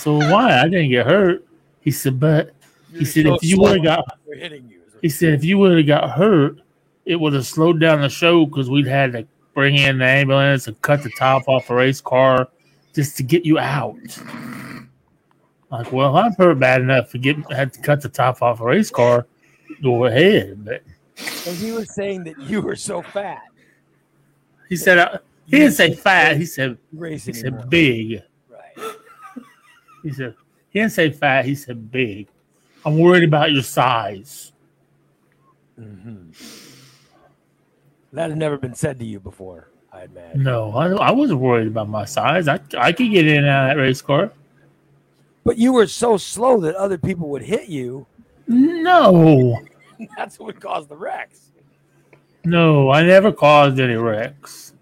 Well, "Why? I didn't get hurt." He said, "But he said if you would have got
We're hitting you.
he said if you would have got hurt, it would have slowed down the show because we'd had to bring in the ambulance and cut the top off a race car just to get you out. Like, well, I'm hurt bad enough to get had to cut the top off a race car. Go ahead, but
And he was saying that you were so fat.
he said uh, he didn't say fat. He said he said big. He said he didn't say fat. He said big. I'm worried about your size.
Mhm. That had never been said to you before, I imagine.
No, I, I wasn't worried about my size. I I could get in and out of that race car.
But you were so slow that other people would hit you.
No,
That's what caused the wrecks.
no, I never caused any wrecks.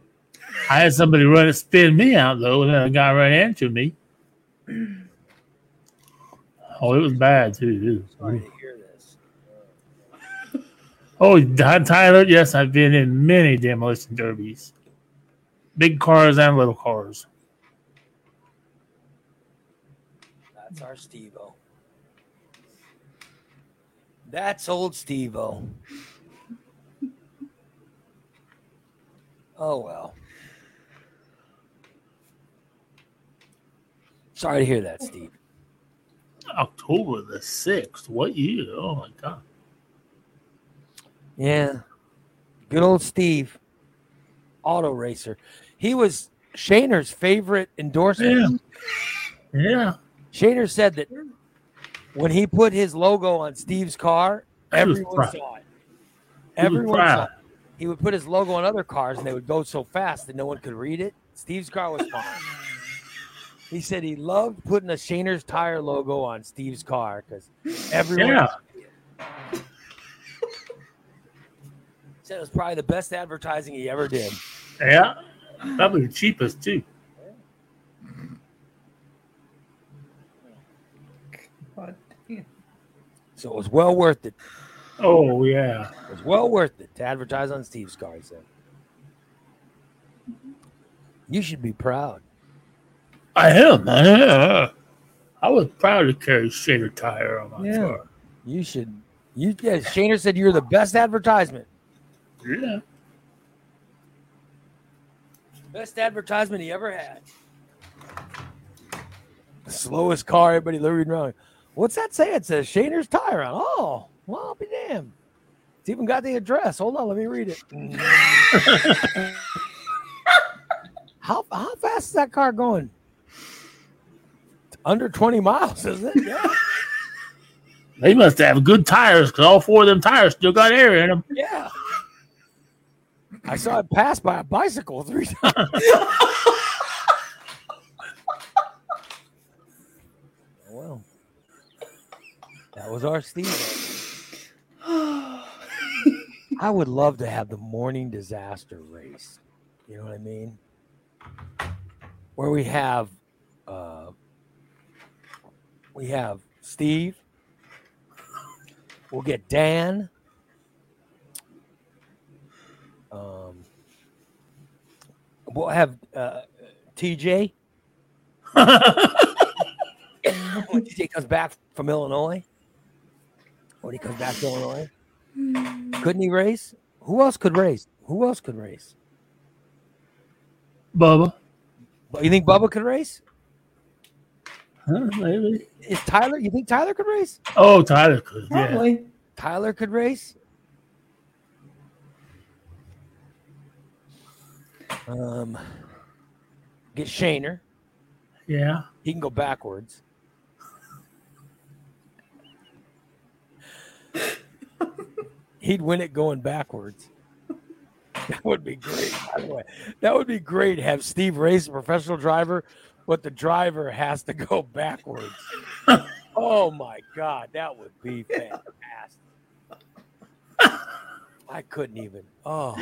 I had somebody run and spin me out though, and then a guy ran into me. Oh, it was bad too.
Sorry to hear this.
Oh, Tyler, yes, I've been in many demolition derbies, big cars and little cars.
That's our Steve-O. That's old Steve O. Oh well. Sorry to hear that, Steve.
October the sixth. What year? Oh my god.
Yeah. Good old Steve. Auto racer. He was Shaner's favorite endorsement.
Yeah.
Shaner said that when he put his logo on Steve's car,
He
everyone saw it. Everyone saw it. He would put his logo on other cars and they would go so fast that no one could read it. Steve's car was fine. He said he loved putting a Shaner's tire logo on Steve's car because everyone
Yeah.
said it was probably the best advertising he ever did.
Yeah. Probably the cheapest too.
God damn.
So it was well worth it.
Oh yeah.
It was well worth it to advertise on Steve's car, he said. You should be proud.
I am. Yeah. I was proud to carry Shaner tire on my
Yeah.
car.
You should. You yeah, Shaner said you're the best advertisement.
Yeah.
Best advertisement he ever had. The slowest car everybody reading around. What's that say? It says Shaner's tire on. Oh, well, I'll be damned. It's even got the address. Hold on, let me read it. how how fast is that car going? Under 20 miles, isn't it? Yeah.
They must have good tires because all four of them tires still got air in them.
Yeah. I saw it pass by a bicycle three times. well, that was our Steve. I would love to have the morning disaster race. You know what I mean? Where we have, uh, we have Steve. We'll get Dan. Um, we'll have uh, TJ when TJ comes back from Illinois. When he comes back to Illinois, couldn't he race? Who else could race? Who else could race?
Bubba.
But you think Bubba could race?
Huh, maybe.
Is Tyler? You think Tyler could race?
Oh, Tyler could. Yeah.
Probably.
Tyler could race. Um, get Shaner.
Yeah.
He can go backwards. He'd win it going backwards. That would be great. By the way, that would be great. Have Steve race a professional driver, but the driver has to go backwards. oh my God, that would be fantastic. I couldn't even. Oh.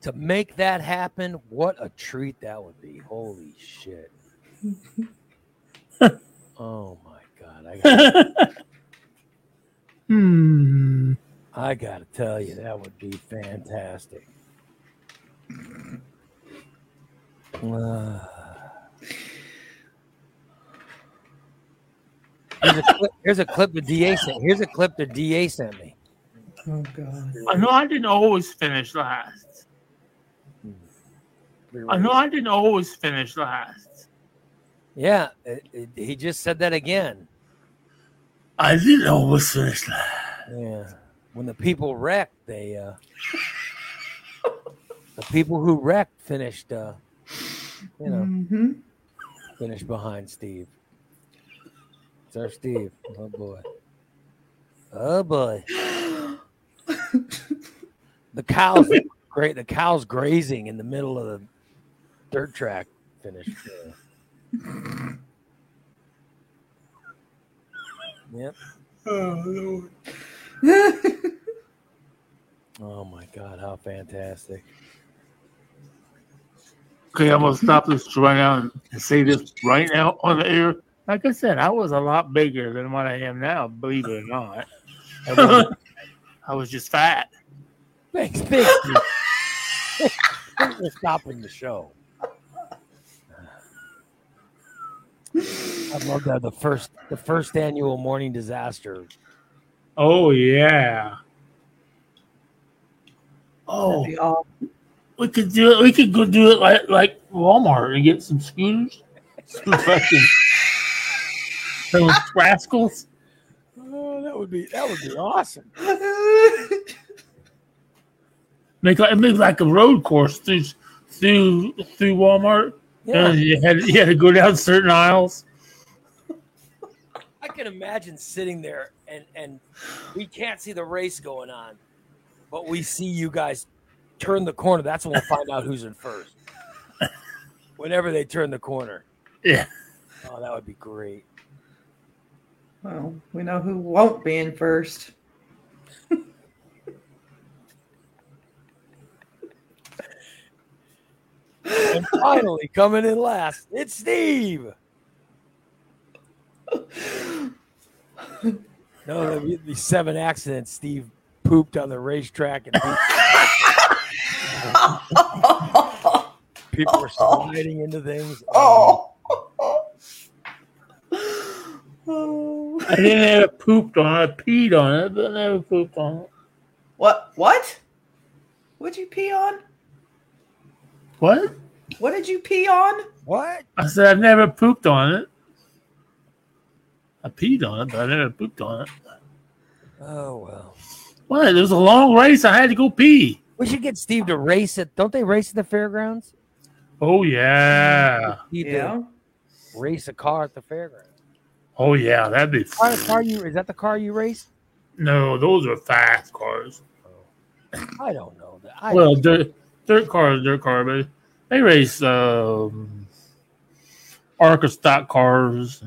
to make that happen, what a treat that would be. Holy shit. oh my god. I got,
Hmm.
I got to tell you that would be fantastic. Uh, here's, a clip, here's a clip the DA sent. Here's a clip the DA sent me.
Oh God.
I know I didn't always finish last. I know I didn't always finish last.
Yeah, it, it- he just said that again.
I didn't always finish last.
Yeah. When the people wrecked, they uh the people who wrecked finished uh you know,
hmm
finished behind Steve. It's our Steve. Oh boy. Oh boy. the cows great the cows grazing in the middle of the dirt track finished. uh, Yep. Oh my god, how fantastic.
Okay, I'm gonna stop this right now and say this right now on the air. Like I said, I was a lot bigger than what I am now, believe it or not. I, wasn't- I was just fat.
Thanks, thanks. Steve. We're stopping the show. I love that the first the first annual morning disaster.
Oh yeah. Oh,
be awesome.
We could do it. We could go do it like like Walmart and get some scooters, some fucking those rascals.
Oh, that would be that would be awesome.
Make like make like a road course through through through Walmart.
Yeah,
And you had you had to go down certain aisles.
I can imagine sitting there and and we can't see the race going on, but we see you guys turn the corner. That's when we'll find out who's in first. Whenever they turn the corner.
Yeah.
Oh, that would be great.
well, we know who won't be in first.
And finally, coming in last, it's Steve. No, the, the seven accidents Steve pooped on the racetrack and people, people were sliding into things.
Oh. oh.
I didn't ever pooped on it. I peed on it, but I never pooped on it.
What? What? What'd you pee on?
What?
What did you pee on?
What?
I said I've never pooped on it. I peed on it, but I never pooped on it.
Oh well.
What? It was a long race. I had to go pee.
We should get Steve to race it. Don't they race at the fairgrounds?
Oh yeah.
Steve to
Yeah.
race a car at the fairgrounds.
Oh yeah. That'd be
Car,
fun.
car you is that the car you race?
No, those are fast cars.
I don't know that. I,
Well, dirt, dirt car dirt car, but they race um, ARCA stock cars,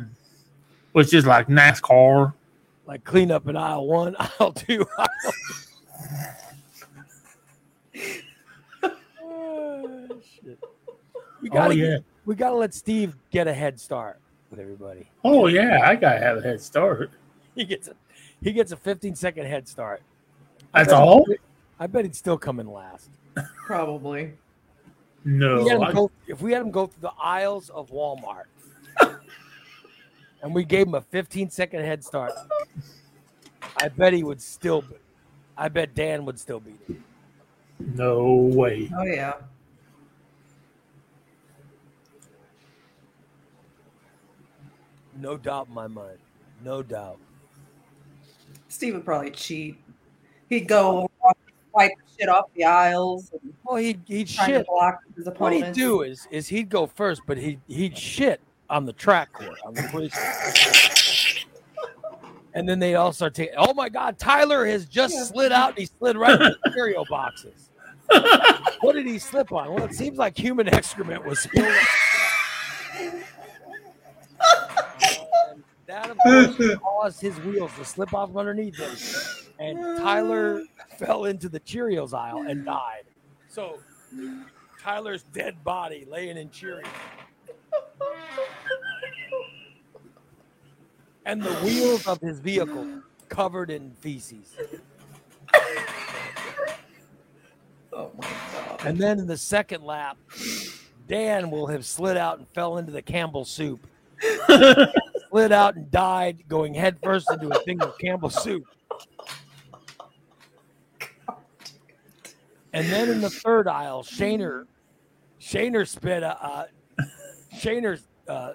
which is like NASCAR.
like clean up in aisle one, aisle two, aisle shit. We
Oh
gotta
yeah.
we gotta let Steve get a head start with everybody.
Oh yeah. I gotta have a head start.
He gets a he gets a 15 second head start.
That's all.
I bet he'd still come in last.
Probably.
No.
We
I-
go, if we had him go through the aisles of Walmart and we gave him a 15 second head start, I bet he would still. Be, I bet Dan would still beat him.
no way.
Oh yeah.
No doubt in my mind. No doubt.
Steve would probably cheat. He'd go wipe shit off the aisles and
Well, he'd he'd shit.
block his
What he'd do is is he'd go first, but he he'd shit on the track court on the police. And then they all start taking. Oh my God! Tyler has just
Yeah.
slid out. and He slid right in the cereal boxes. What did he slip on? Well, it seems like human excrement was spilled. on the track. And that of course caused his wheels to slip off from underneath him, and Tyler fell into the Cheerios aisle and died. So Tyler's dead body laying in Cheerios. And the wheels of his vehicle covered in feces.
Oh my god.
And then in the second lap, Dan will have slid out and fell into the Campbell soup. slid out and died going headfirst into a thing of Campbell soup. And then in the third aisle, Shaner, Shaner spit a, uh, Shaner uh,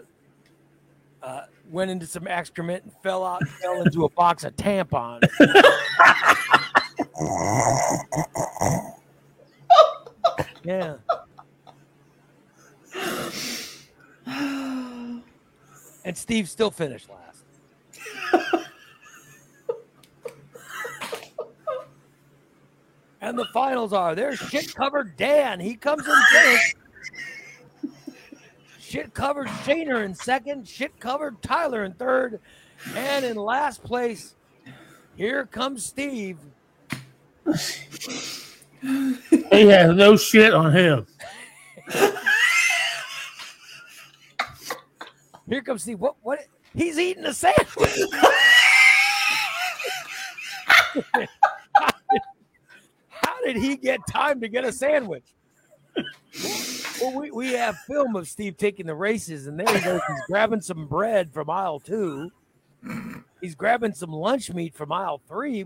uh, went into some excrement and fell out and fell into a box of tampons. yeah. And Steve still finished last. and the finals are there's shit covered Dan. He comes in first. Shit covered Shaner in second. Shit covered Tyler in third. And in last place, here comes Steve.
He has no shit on him.
Here comes Steve. What? What? He's eating a sandwich. how, did, he get time to get a sandwich? Well, we, we have film of Steve taking the races, and there he goes. He's grabbing some bread from aisle two. He's grabbing some lunch meat from aisle three.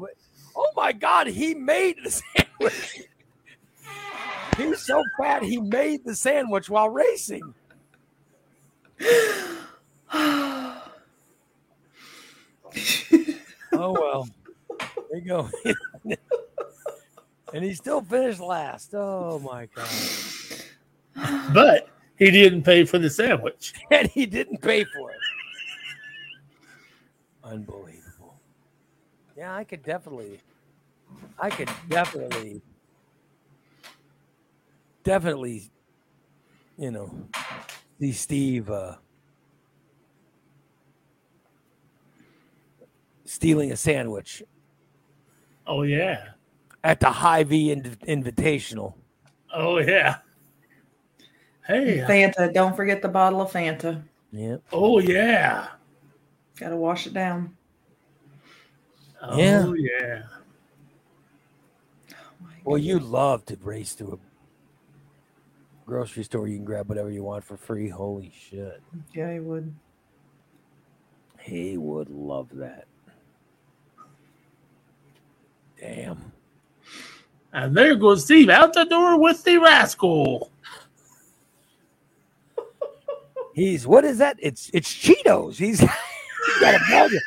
Oh my God, he made the sandwich. He's so fat, he made the sandwich while racing. Oh well, there you go. and he still finished last. Oh my god!
But he didn't pay for the sandwich.
And he didn't pay for it. Unbelievable. Yeah, I could definitely, I could definitely, definitely, you know, see Steve uh, stealing a sandwich
Oh yeah.
at the Hy-Vee Inv- Invitational.
Oh yeah. Hey.
Fanta. Don't forget the bottle of Fanta.
Yeah.
Oh yeah.
Got to wash it down. Yeah.
Oh
Yeah.
yeah.
Oh, well, you love to race to a grocery store. You can grab whatever you want for free. Holy shit.
Yeah, he would.
He would love that. Damn.
And there goes Steve out the door with the rascal.
He's what is that? It's it's Cheetos. He's, he's got a bag of,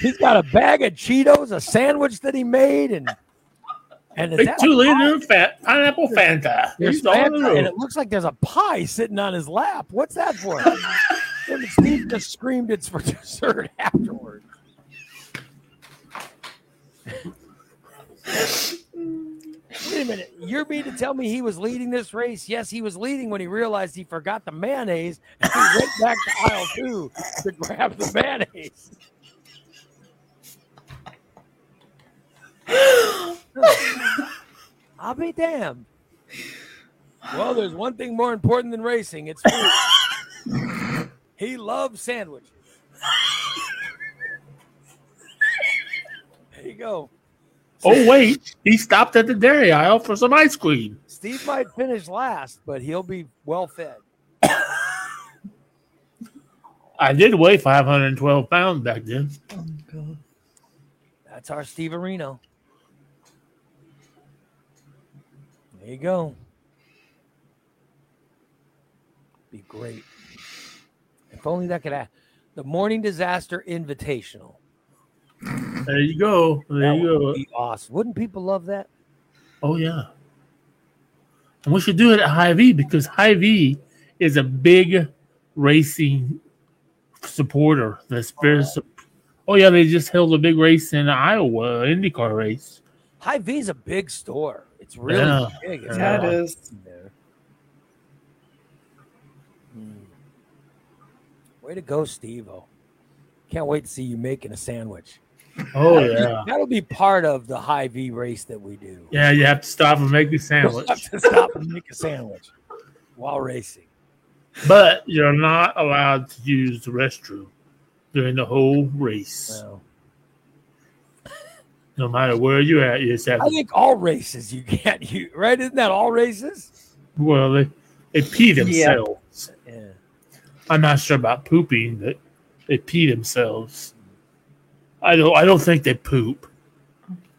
he's got a bag of Cheetos, a sandwich that he made, and and is
Big
that a
two
pie?
liter fat pineapple Fanta.
There's
He's on the
Fanta, and it looks like there's a pie sitting on his lap. What's that for? and Steve just screamed it's for dessert afterward. Wait a minute. You're mean to tell me he was leading this race? Yes, he was leading when he realized he forgot the mayonnaise and he went back to aisle two to grab the mayonnaise. I'll be damned. Well, there's one thing more important than racing. It's food. he loves sandwiches. There you go.
Oh wait, he stopped at the dairy aisle for some ice cream.
Steve might finish last, but he'll be well fed.
I did weigh 512 pounds back then.
That's our Steve Areno. There you go. Be great. If only that could happen. The Morning Disaster Invitational.
There you go. There
That
you
would
go.
be awesome. Wouldn't people love that?
Oh yeah. And we should do it at Hy-Vee because Hy-Vee is a big racing supporter. That's very. sup- Oh yeah, they just held a big race in Iowa, IndyCar race.
Hy-Vee's a big store. It's really
Yeah.
big. It's
Yeah,
got
it
a lot
is.
in there. Hmm. Way to go, Steve O. Can't wait to see you making a sandwich.
Oh yeah,
That'll be part of the Hy-Vee race that we do.
yeah. You have to stop and make
the
sandwich,
have to stop and make a sandwich while racing.
but you're not allowed to use the restroom during the whole race.
Well,
No matter where you're at, you have.
I think all races you can't use, right? Isn't that all races?
well, they they pee themselves.
Yeah.
I'm not sure about pooping, but they pee themselves. I don't. I don't think they poop.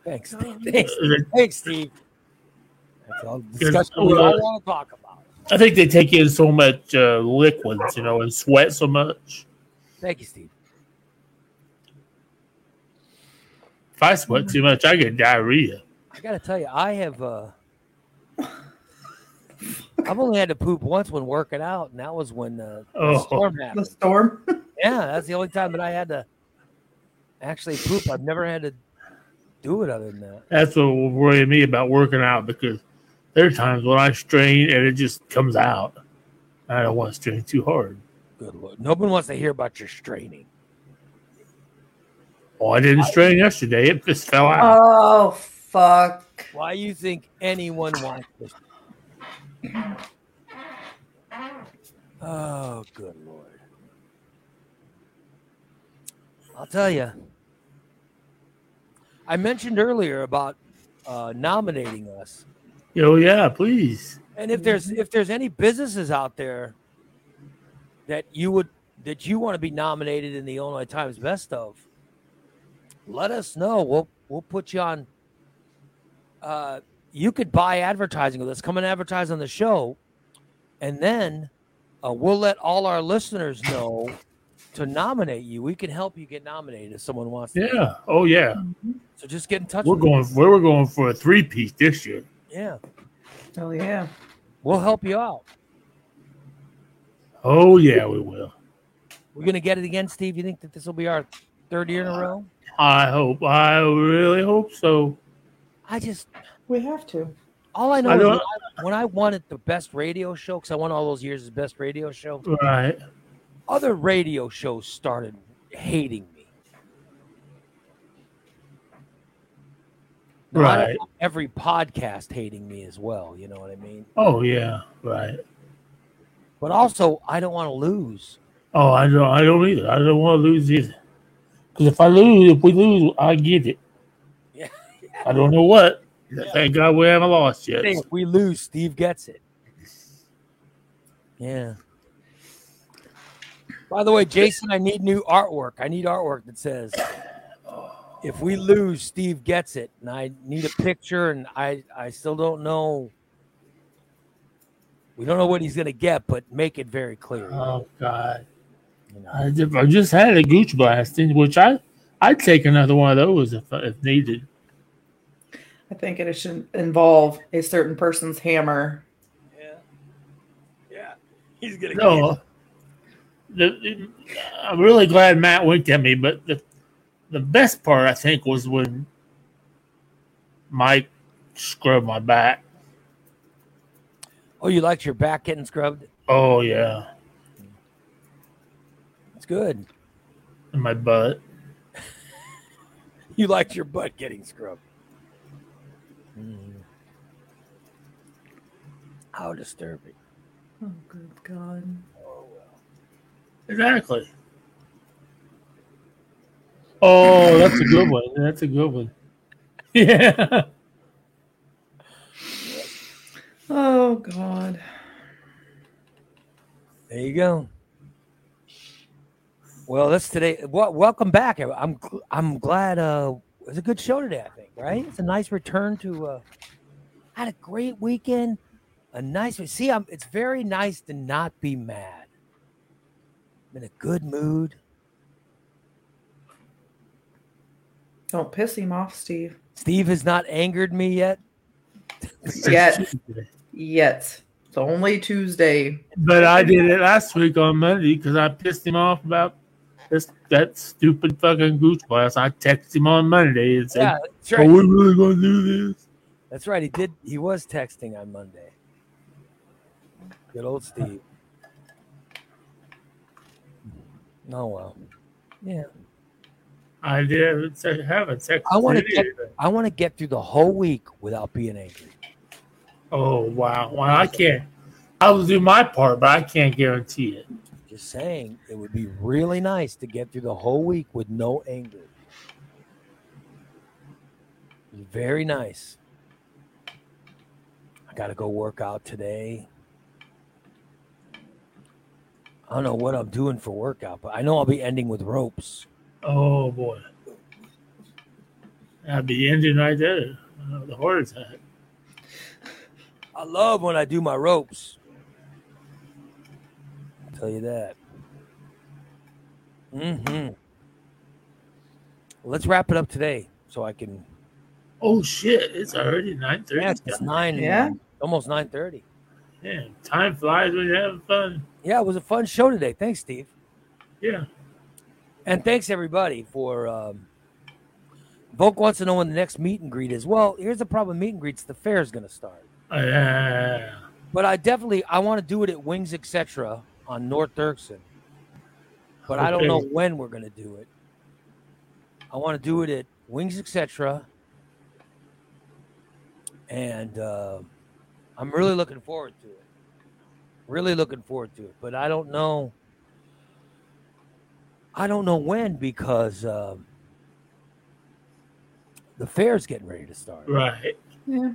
Thanks, Steve. Thanks,
Uh,
Thanks, Steve. That's all discussion we
well,
all want to talk about.
I think they take in so much uh, liquids, you know, and sweat so much.
Thank you, Steve.
If I sweat too much, I get diarrhea.
I gotta tell you, I have uh I've only had to poop once when working out, and that was when uh, the
Oh.
storm
The storm.
Yeah, that's the only time that I had to actually poop. I've never had to do it other than that.
That's what will worry me about working out because there are times when I strain and it just comes out. I don't want to strain too hard.
Good lord, nobody wants to hear about your straining.
Oh, I didn't strain yesterday; it just fell out.
Oh fuck.
Why do you think anyone wants this? Oh, good lord! I'll tell you. I mentioned earlier about uh, nominating us.
oh yeah, please.
And if there's if there's any businesses out there that you would that you want to be nominated in the Illinois Times Best of, let us know. We'll we'll put you on. Uh, you could buy advertising with us. Come and advertise on the show, and then uh, we'll let all our listeners know to nominate you. We can help you get nominated if someone wants. to.
Yeah. Oh yeah. Mm-hmm.
So just get in touch.
We're
with
going. We're going for a three piece this year.
Yeah,
Oh yeah.
we'll help you out.
Oh yeah, we will.
We're gonna get it again, Steve. You think that this will be our third year in a row?
I hope. I really hope so.
I just
We have to.
all I know
I
is when I, when I wanted the best radio show because I won all those years as best radio show.
Right.
Other radio shows started hating me. Now,
Right.
every podcast hating me as well. You know what I mean?
Oh yeah. Right.
But also, I don't want to lose.
Oh, I don't. I don't either. I don't want to lose either. Because if I lose, if we lose, I get it.
Yeah.
I don't know what. Thank God we haven't lost yet.
If we lose, Steve gets it. Yeah. By the way, Jason, I need new artwork. I need artwork that says, "If we lose, Steve gets it." And I need a picture, and I I still don't know. We don't know what he's gonna get, but make it very clear.
Oh God.
You know?
I just, I just had a gooch blasting, which I I'd take another one of those if uh, if needed.
I think it should involve a certain person's hammer.
Yeah. Yeah. He's gonna
No, the, the- I'm really glad Matt winked at me, but the the best part I think was when Mike scrubbed my back.
Oh, you liked your back getting scrubbed?
Oh yeah,
It's good.
and my butt.
You liked your butt getting scrubbed. Mm. How disturbing.
Oh good God.
Exactly. Oh, that's a good one. That's a good one. Yeah.
Oh God.
There you go. Well, that's today. Well, welcome back. I'm I'm glad. Uh, it was a good show today. I think. Right? It's a nice return to. Uh, had a great weekend. A nice. See, I'm. It's very nice to not be mad. I'm in a good mood.
Don't piss him off, Steve.
Steve has not angered me yet.
Yet. Yet. It's only Tuesday.
But I did it last week on Monday because I pissed him off about this that stupid fucking goose blast. I texted him on Monday and said,
Yeah, that's
"Are we really going to do this?"
That's right. He did. He was texting on Monday. Good old Steve. Oh well. Yeah.
I did haven't texted.
I want to get. I want to get through the whole week without being angry.
Oh wow! Well, I can't. I will do my part, but I can't guarantee it.
Just saying, it would be really nice to get through the whole week with no anger. Very nice. I got to go work out today. I don't know what I'm doing for workout, but I know I'll be ending with ropes.
Oh boy, I'd be ending right there. Uh, the heart attack.
I love when I do my ropes. I'll tell you that. Mm-hmm. Let's wrap it up today so I can.
Oh shit! It's already nine thirty.
Yeah, it's nine.
Yeah.
almost nine thirty.
Yeah, time flies when you're having fun.
Yeah, it was a fun show today. Thanks, Steve,
Yeah.
and thanks everybody for. Um, Volk wants to know when the next meet and greet is. Well, here's the problem: meet and greets. The fair is going to start,
Uh,
but I definitely I want to do it at Wings Etc. on North Dirksen. But I don't know when we're going to do it. I want to do it at Wings Etc. And uh, I'm really looking forward to it. Really looking forward to it, but I don't know. I don't know when because um, the fair's getting ready to start.
right.
Yeah.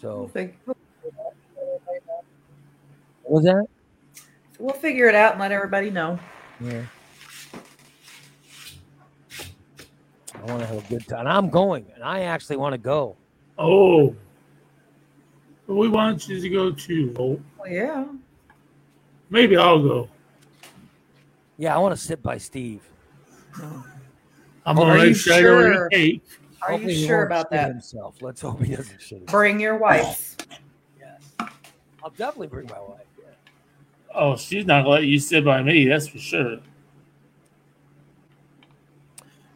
So
fig-
what was that?
we'll figure it out and let everybody know.
Yeah. I want to have a good time. And I'm going, and I actually want to go.
Oh, we want you to go too. Volt.
Well, oh, yeah.
Maybe I'll go.
Yeah, I want to sit by Steve.
I'm
Are
gonna
you
make sure
sure?
eat cake.
Are
Hopefully
you
he
sure
won't
about
shit
that?
Himself. Let's hope he doesn't shit. himself.
Bring your wife.
Yes. I'll definitely bring my wife. Yeah.
Oh, she's not gonna let you sit by me. That's for sure.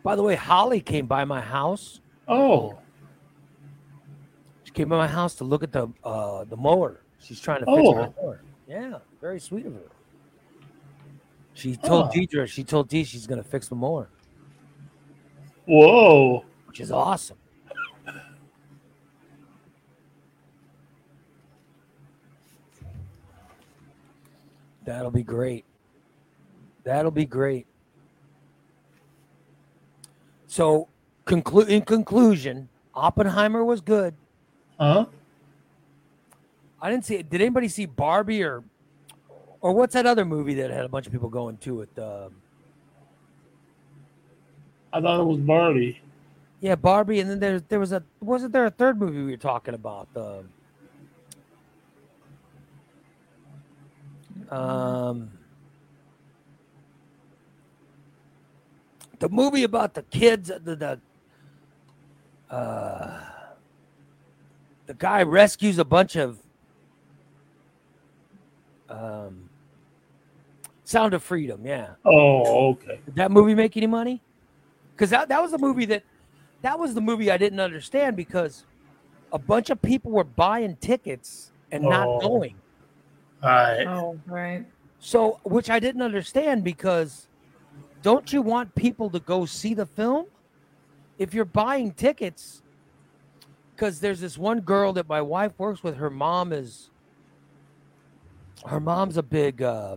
By the way, Holly came by my house.
Oh,
She came by my house to look at the uh, the mower. She's trying to fix
Oh.
my mower. Yeah, very sweet of her. She told
Oh.
Deidre, she told Dee she's gonna fix the mower,
whoa!
which is awesome. That'll be great. That'll be great. So, conclu- in conclusion, Oppenheimer was good.
Huh?
I didn't see it. Did anybody see Barbie or or what's that other movie that had a bunch of people going to it? Um,
I thought it was Barbie.
yeah, Barbie, and then there there was a wasn't there a third movie we were talking about? Um, um, the movie about the kids, the the uh, the guy rescues a bunch of um, Sound of Freedom. Yeah.
Oh, okay.
Did that movie make any money? Because that, that was the movie that that was the movie I didn't understand because a bunch of people were buying tickets and not
Oh.
going.
All right.
Oh, right.
So, which I didn't understand because don't you want people to go see the film? If you're buying tickets, because there's this one girl that my wife works with, her mom is, her mom's a big uh,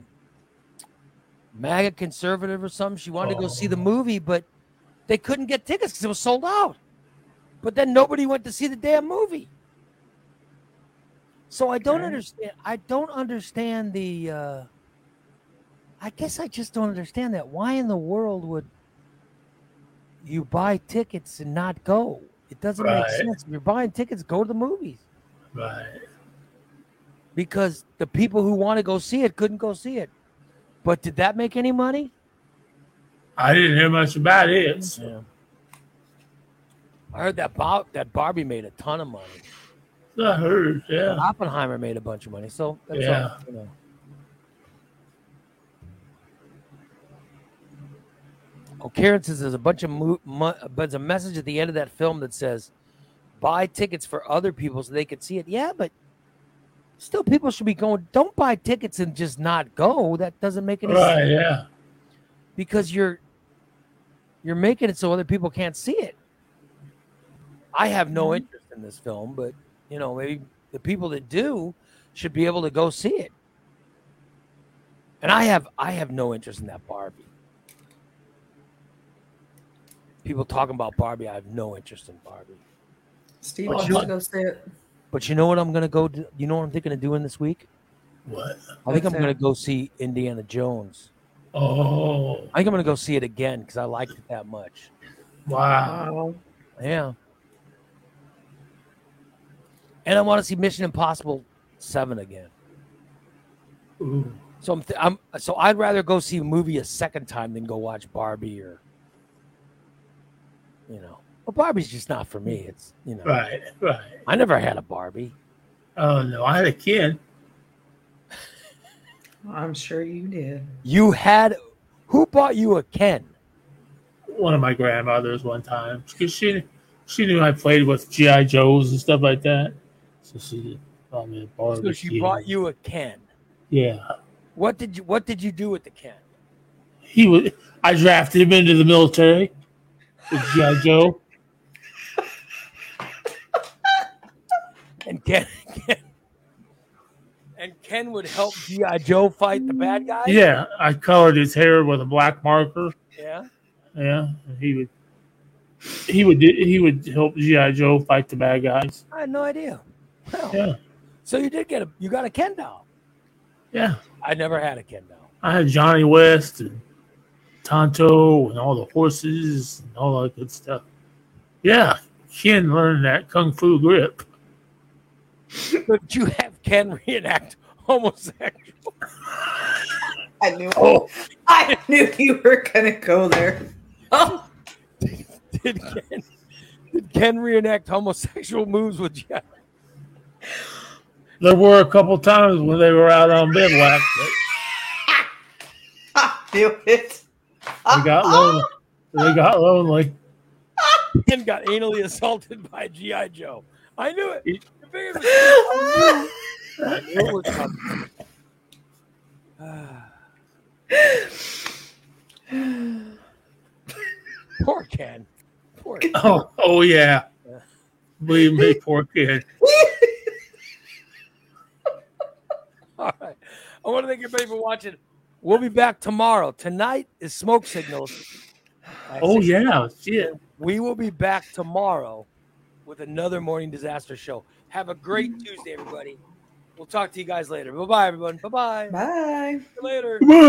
MAGA conservative or something. She wanted to go see the
Oh.
movie, but they couldn't get tickets because it was sold out. But then nobody went to see the damn movie. So I don't
Okay.
understand. I don't understand the. Uh, I guess I just don't understand that. Why in the world would you buy tickets and not go? It doesn't make sense. If you're buying tickets, go to the movies
Right.
because the people who want to go see it couldn't go see it. But did that make any money?
I didn't hear much about it. so-
Yeah. I heard that Bob, that Barbie made a ton of money.
I heard.
And
Yeah.
Oppenheimer made a bunch of money. So that's
Yeah.
all, you know. Karen says there's a bunch of mo- mo- but there's a message at the end of that film that says, "Buy tickets for other people so they could see it." Yeah, but still, people should be going. Don't buy tickets and just not go. That doesn't make any sense
Right. Yeah.
because you're you're making it so other people can't see it. I have no mm-hmm. interest in this film, but you know, maybe the people that do should be able to go see it. And I have I have no interest in that Barbie. People talking about Barbie, I have no interest in Barbie.
Steve
But
wants
you-
to go see it.
But you know what I'm gonna go do? You know what I'm thinking of doing this week?
What?
I think
What's
I'm gonna go see Indiana Jones.
Oh.
I think I'm gonna go see it again because I liked it that much.
Wow.
Wow.
Yeah. And I want to see Mission Impossible Seven again.
Ooh.
So I'm, th- I'm so I'd rather go see a movie a second time than go watch Barbie or, you know, well Barbie's just not for me. It's you know,
Right. Right.
I never had a Barbie.
Oh no, I had a kid.
I'm sure you did.
You had who bought you a Ken?
One of my grandmothers one time because she she knew I played with GI Joes and stuff like that. So she bought me a Barbie.
So she
kid.
bought you a Ken.
Yeah.
What did you What did you do with the Ken?
He was. I drafted him into the military. GI Joe.
And Ken, Ken and Ken would help GI Joe fight the bad guy.
Yeah, I colored his hair with a black marker.
Yeah.
Yeah, and he would. He would. He would help GI Joe fight the bad guys.
I had no idea. Well,
Yeah,
So you did get a you got a Ken doll.
yeah.
I never had a Ken doll.
I had Johnny West and Tonto and all the horses and all that good stuff. Yeah, Ken learned that kung fu grip.
But you have Ken reenact homosexual.
I knew.
Oh,
I knew you were gonna go there. Oh,
Did Ken, did Ken reenact homosexual moves with you?
there were a couple times when they were out on bivouac.
I knew it.
They uh, got uh, lonely. They uh, got lonely.
Ken got anally assaulted by GI Joe. I knew it. You figured it I knew it was coming. Poor Ken. Poor Ken.
Oh, oh yeah. Believe me, poor kid.
All right. I want to thank everybody for watching. We'll be back tomorrow. Tonight is Smoke Signals.
Oh
6
yeah, shit.
We will be back tomorrow with another morning disaster show. Have a great Tuesday, everybody. We'll talk to you guys later. Bye bye, everyone. Bye bye.
Bye.
Later.
Come on.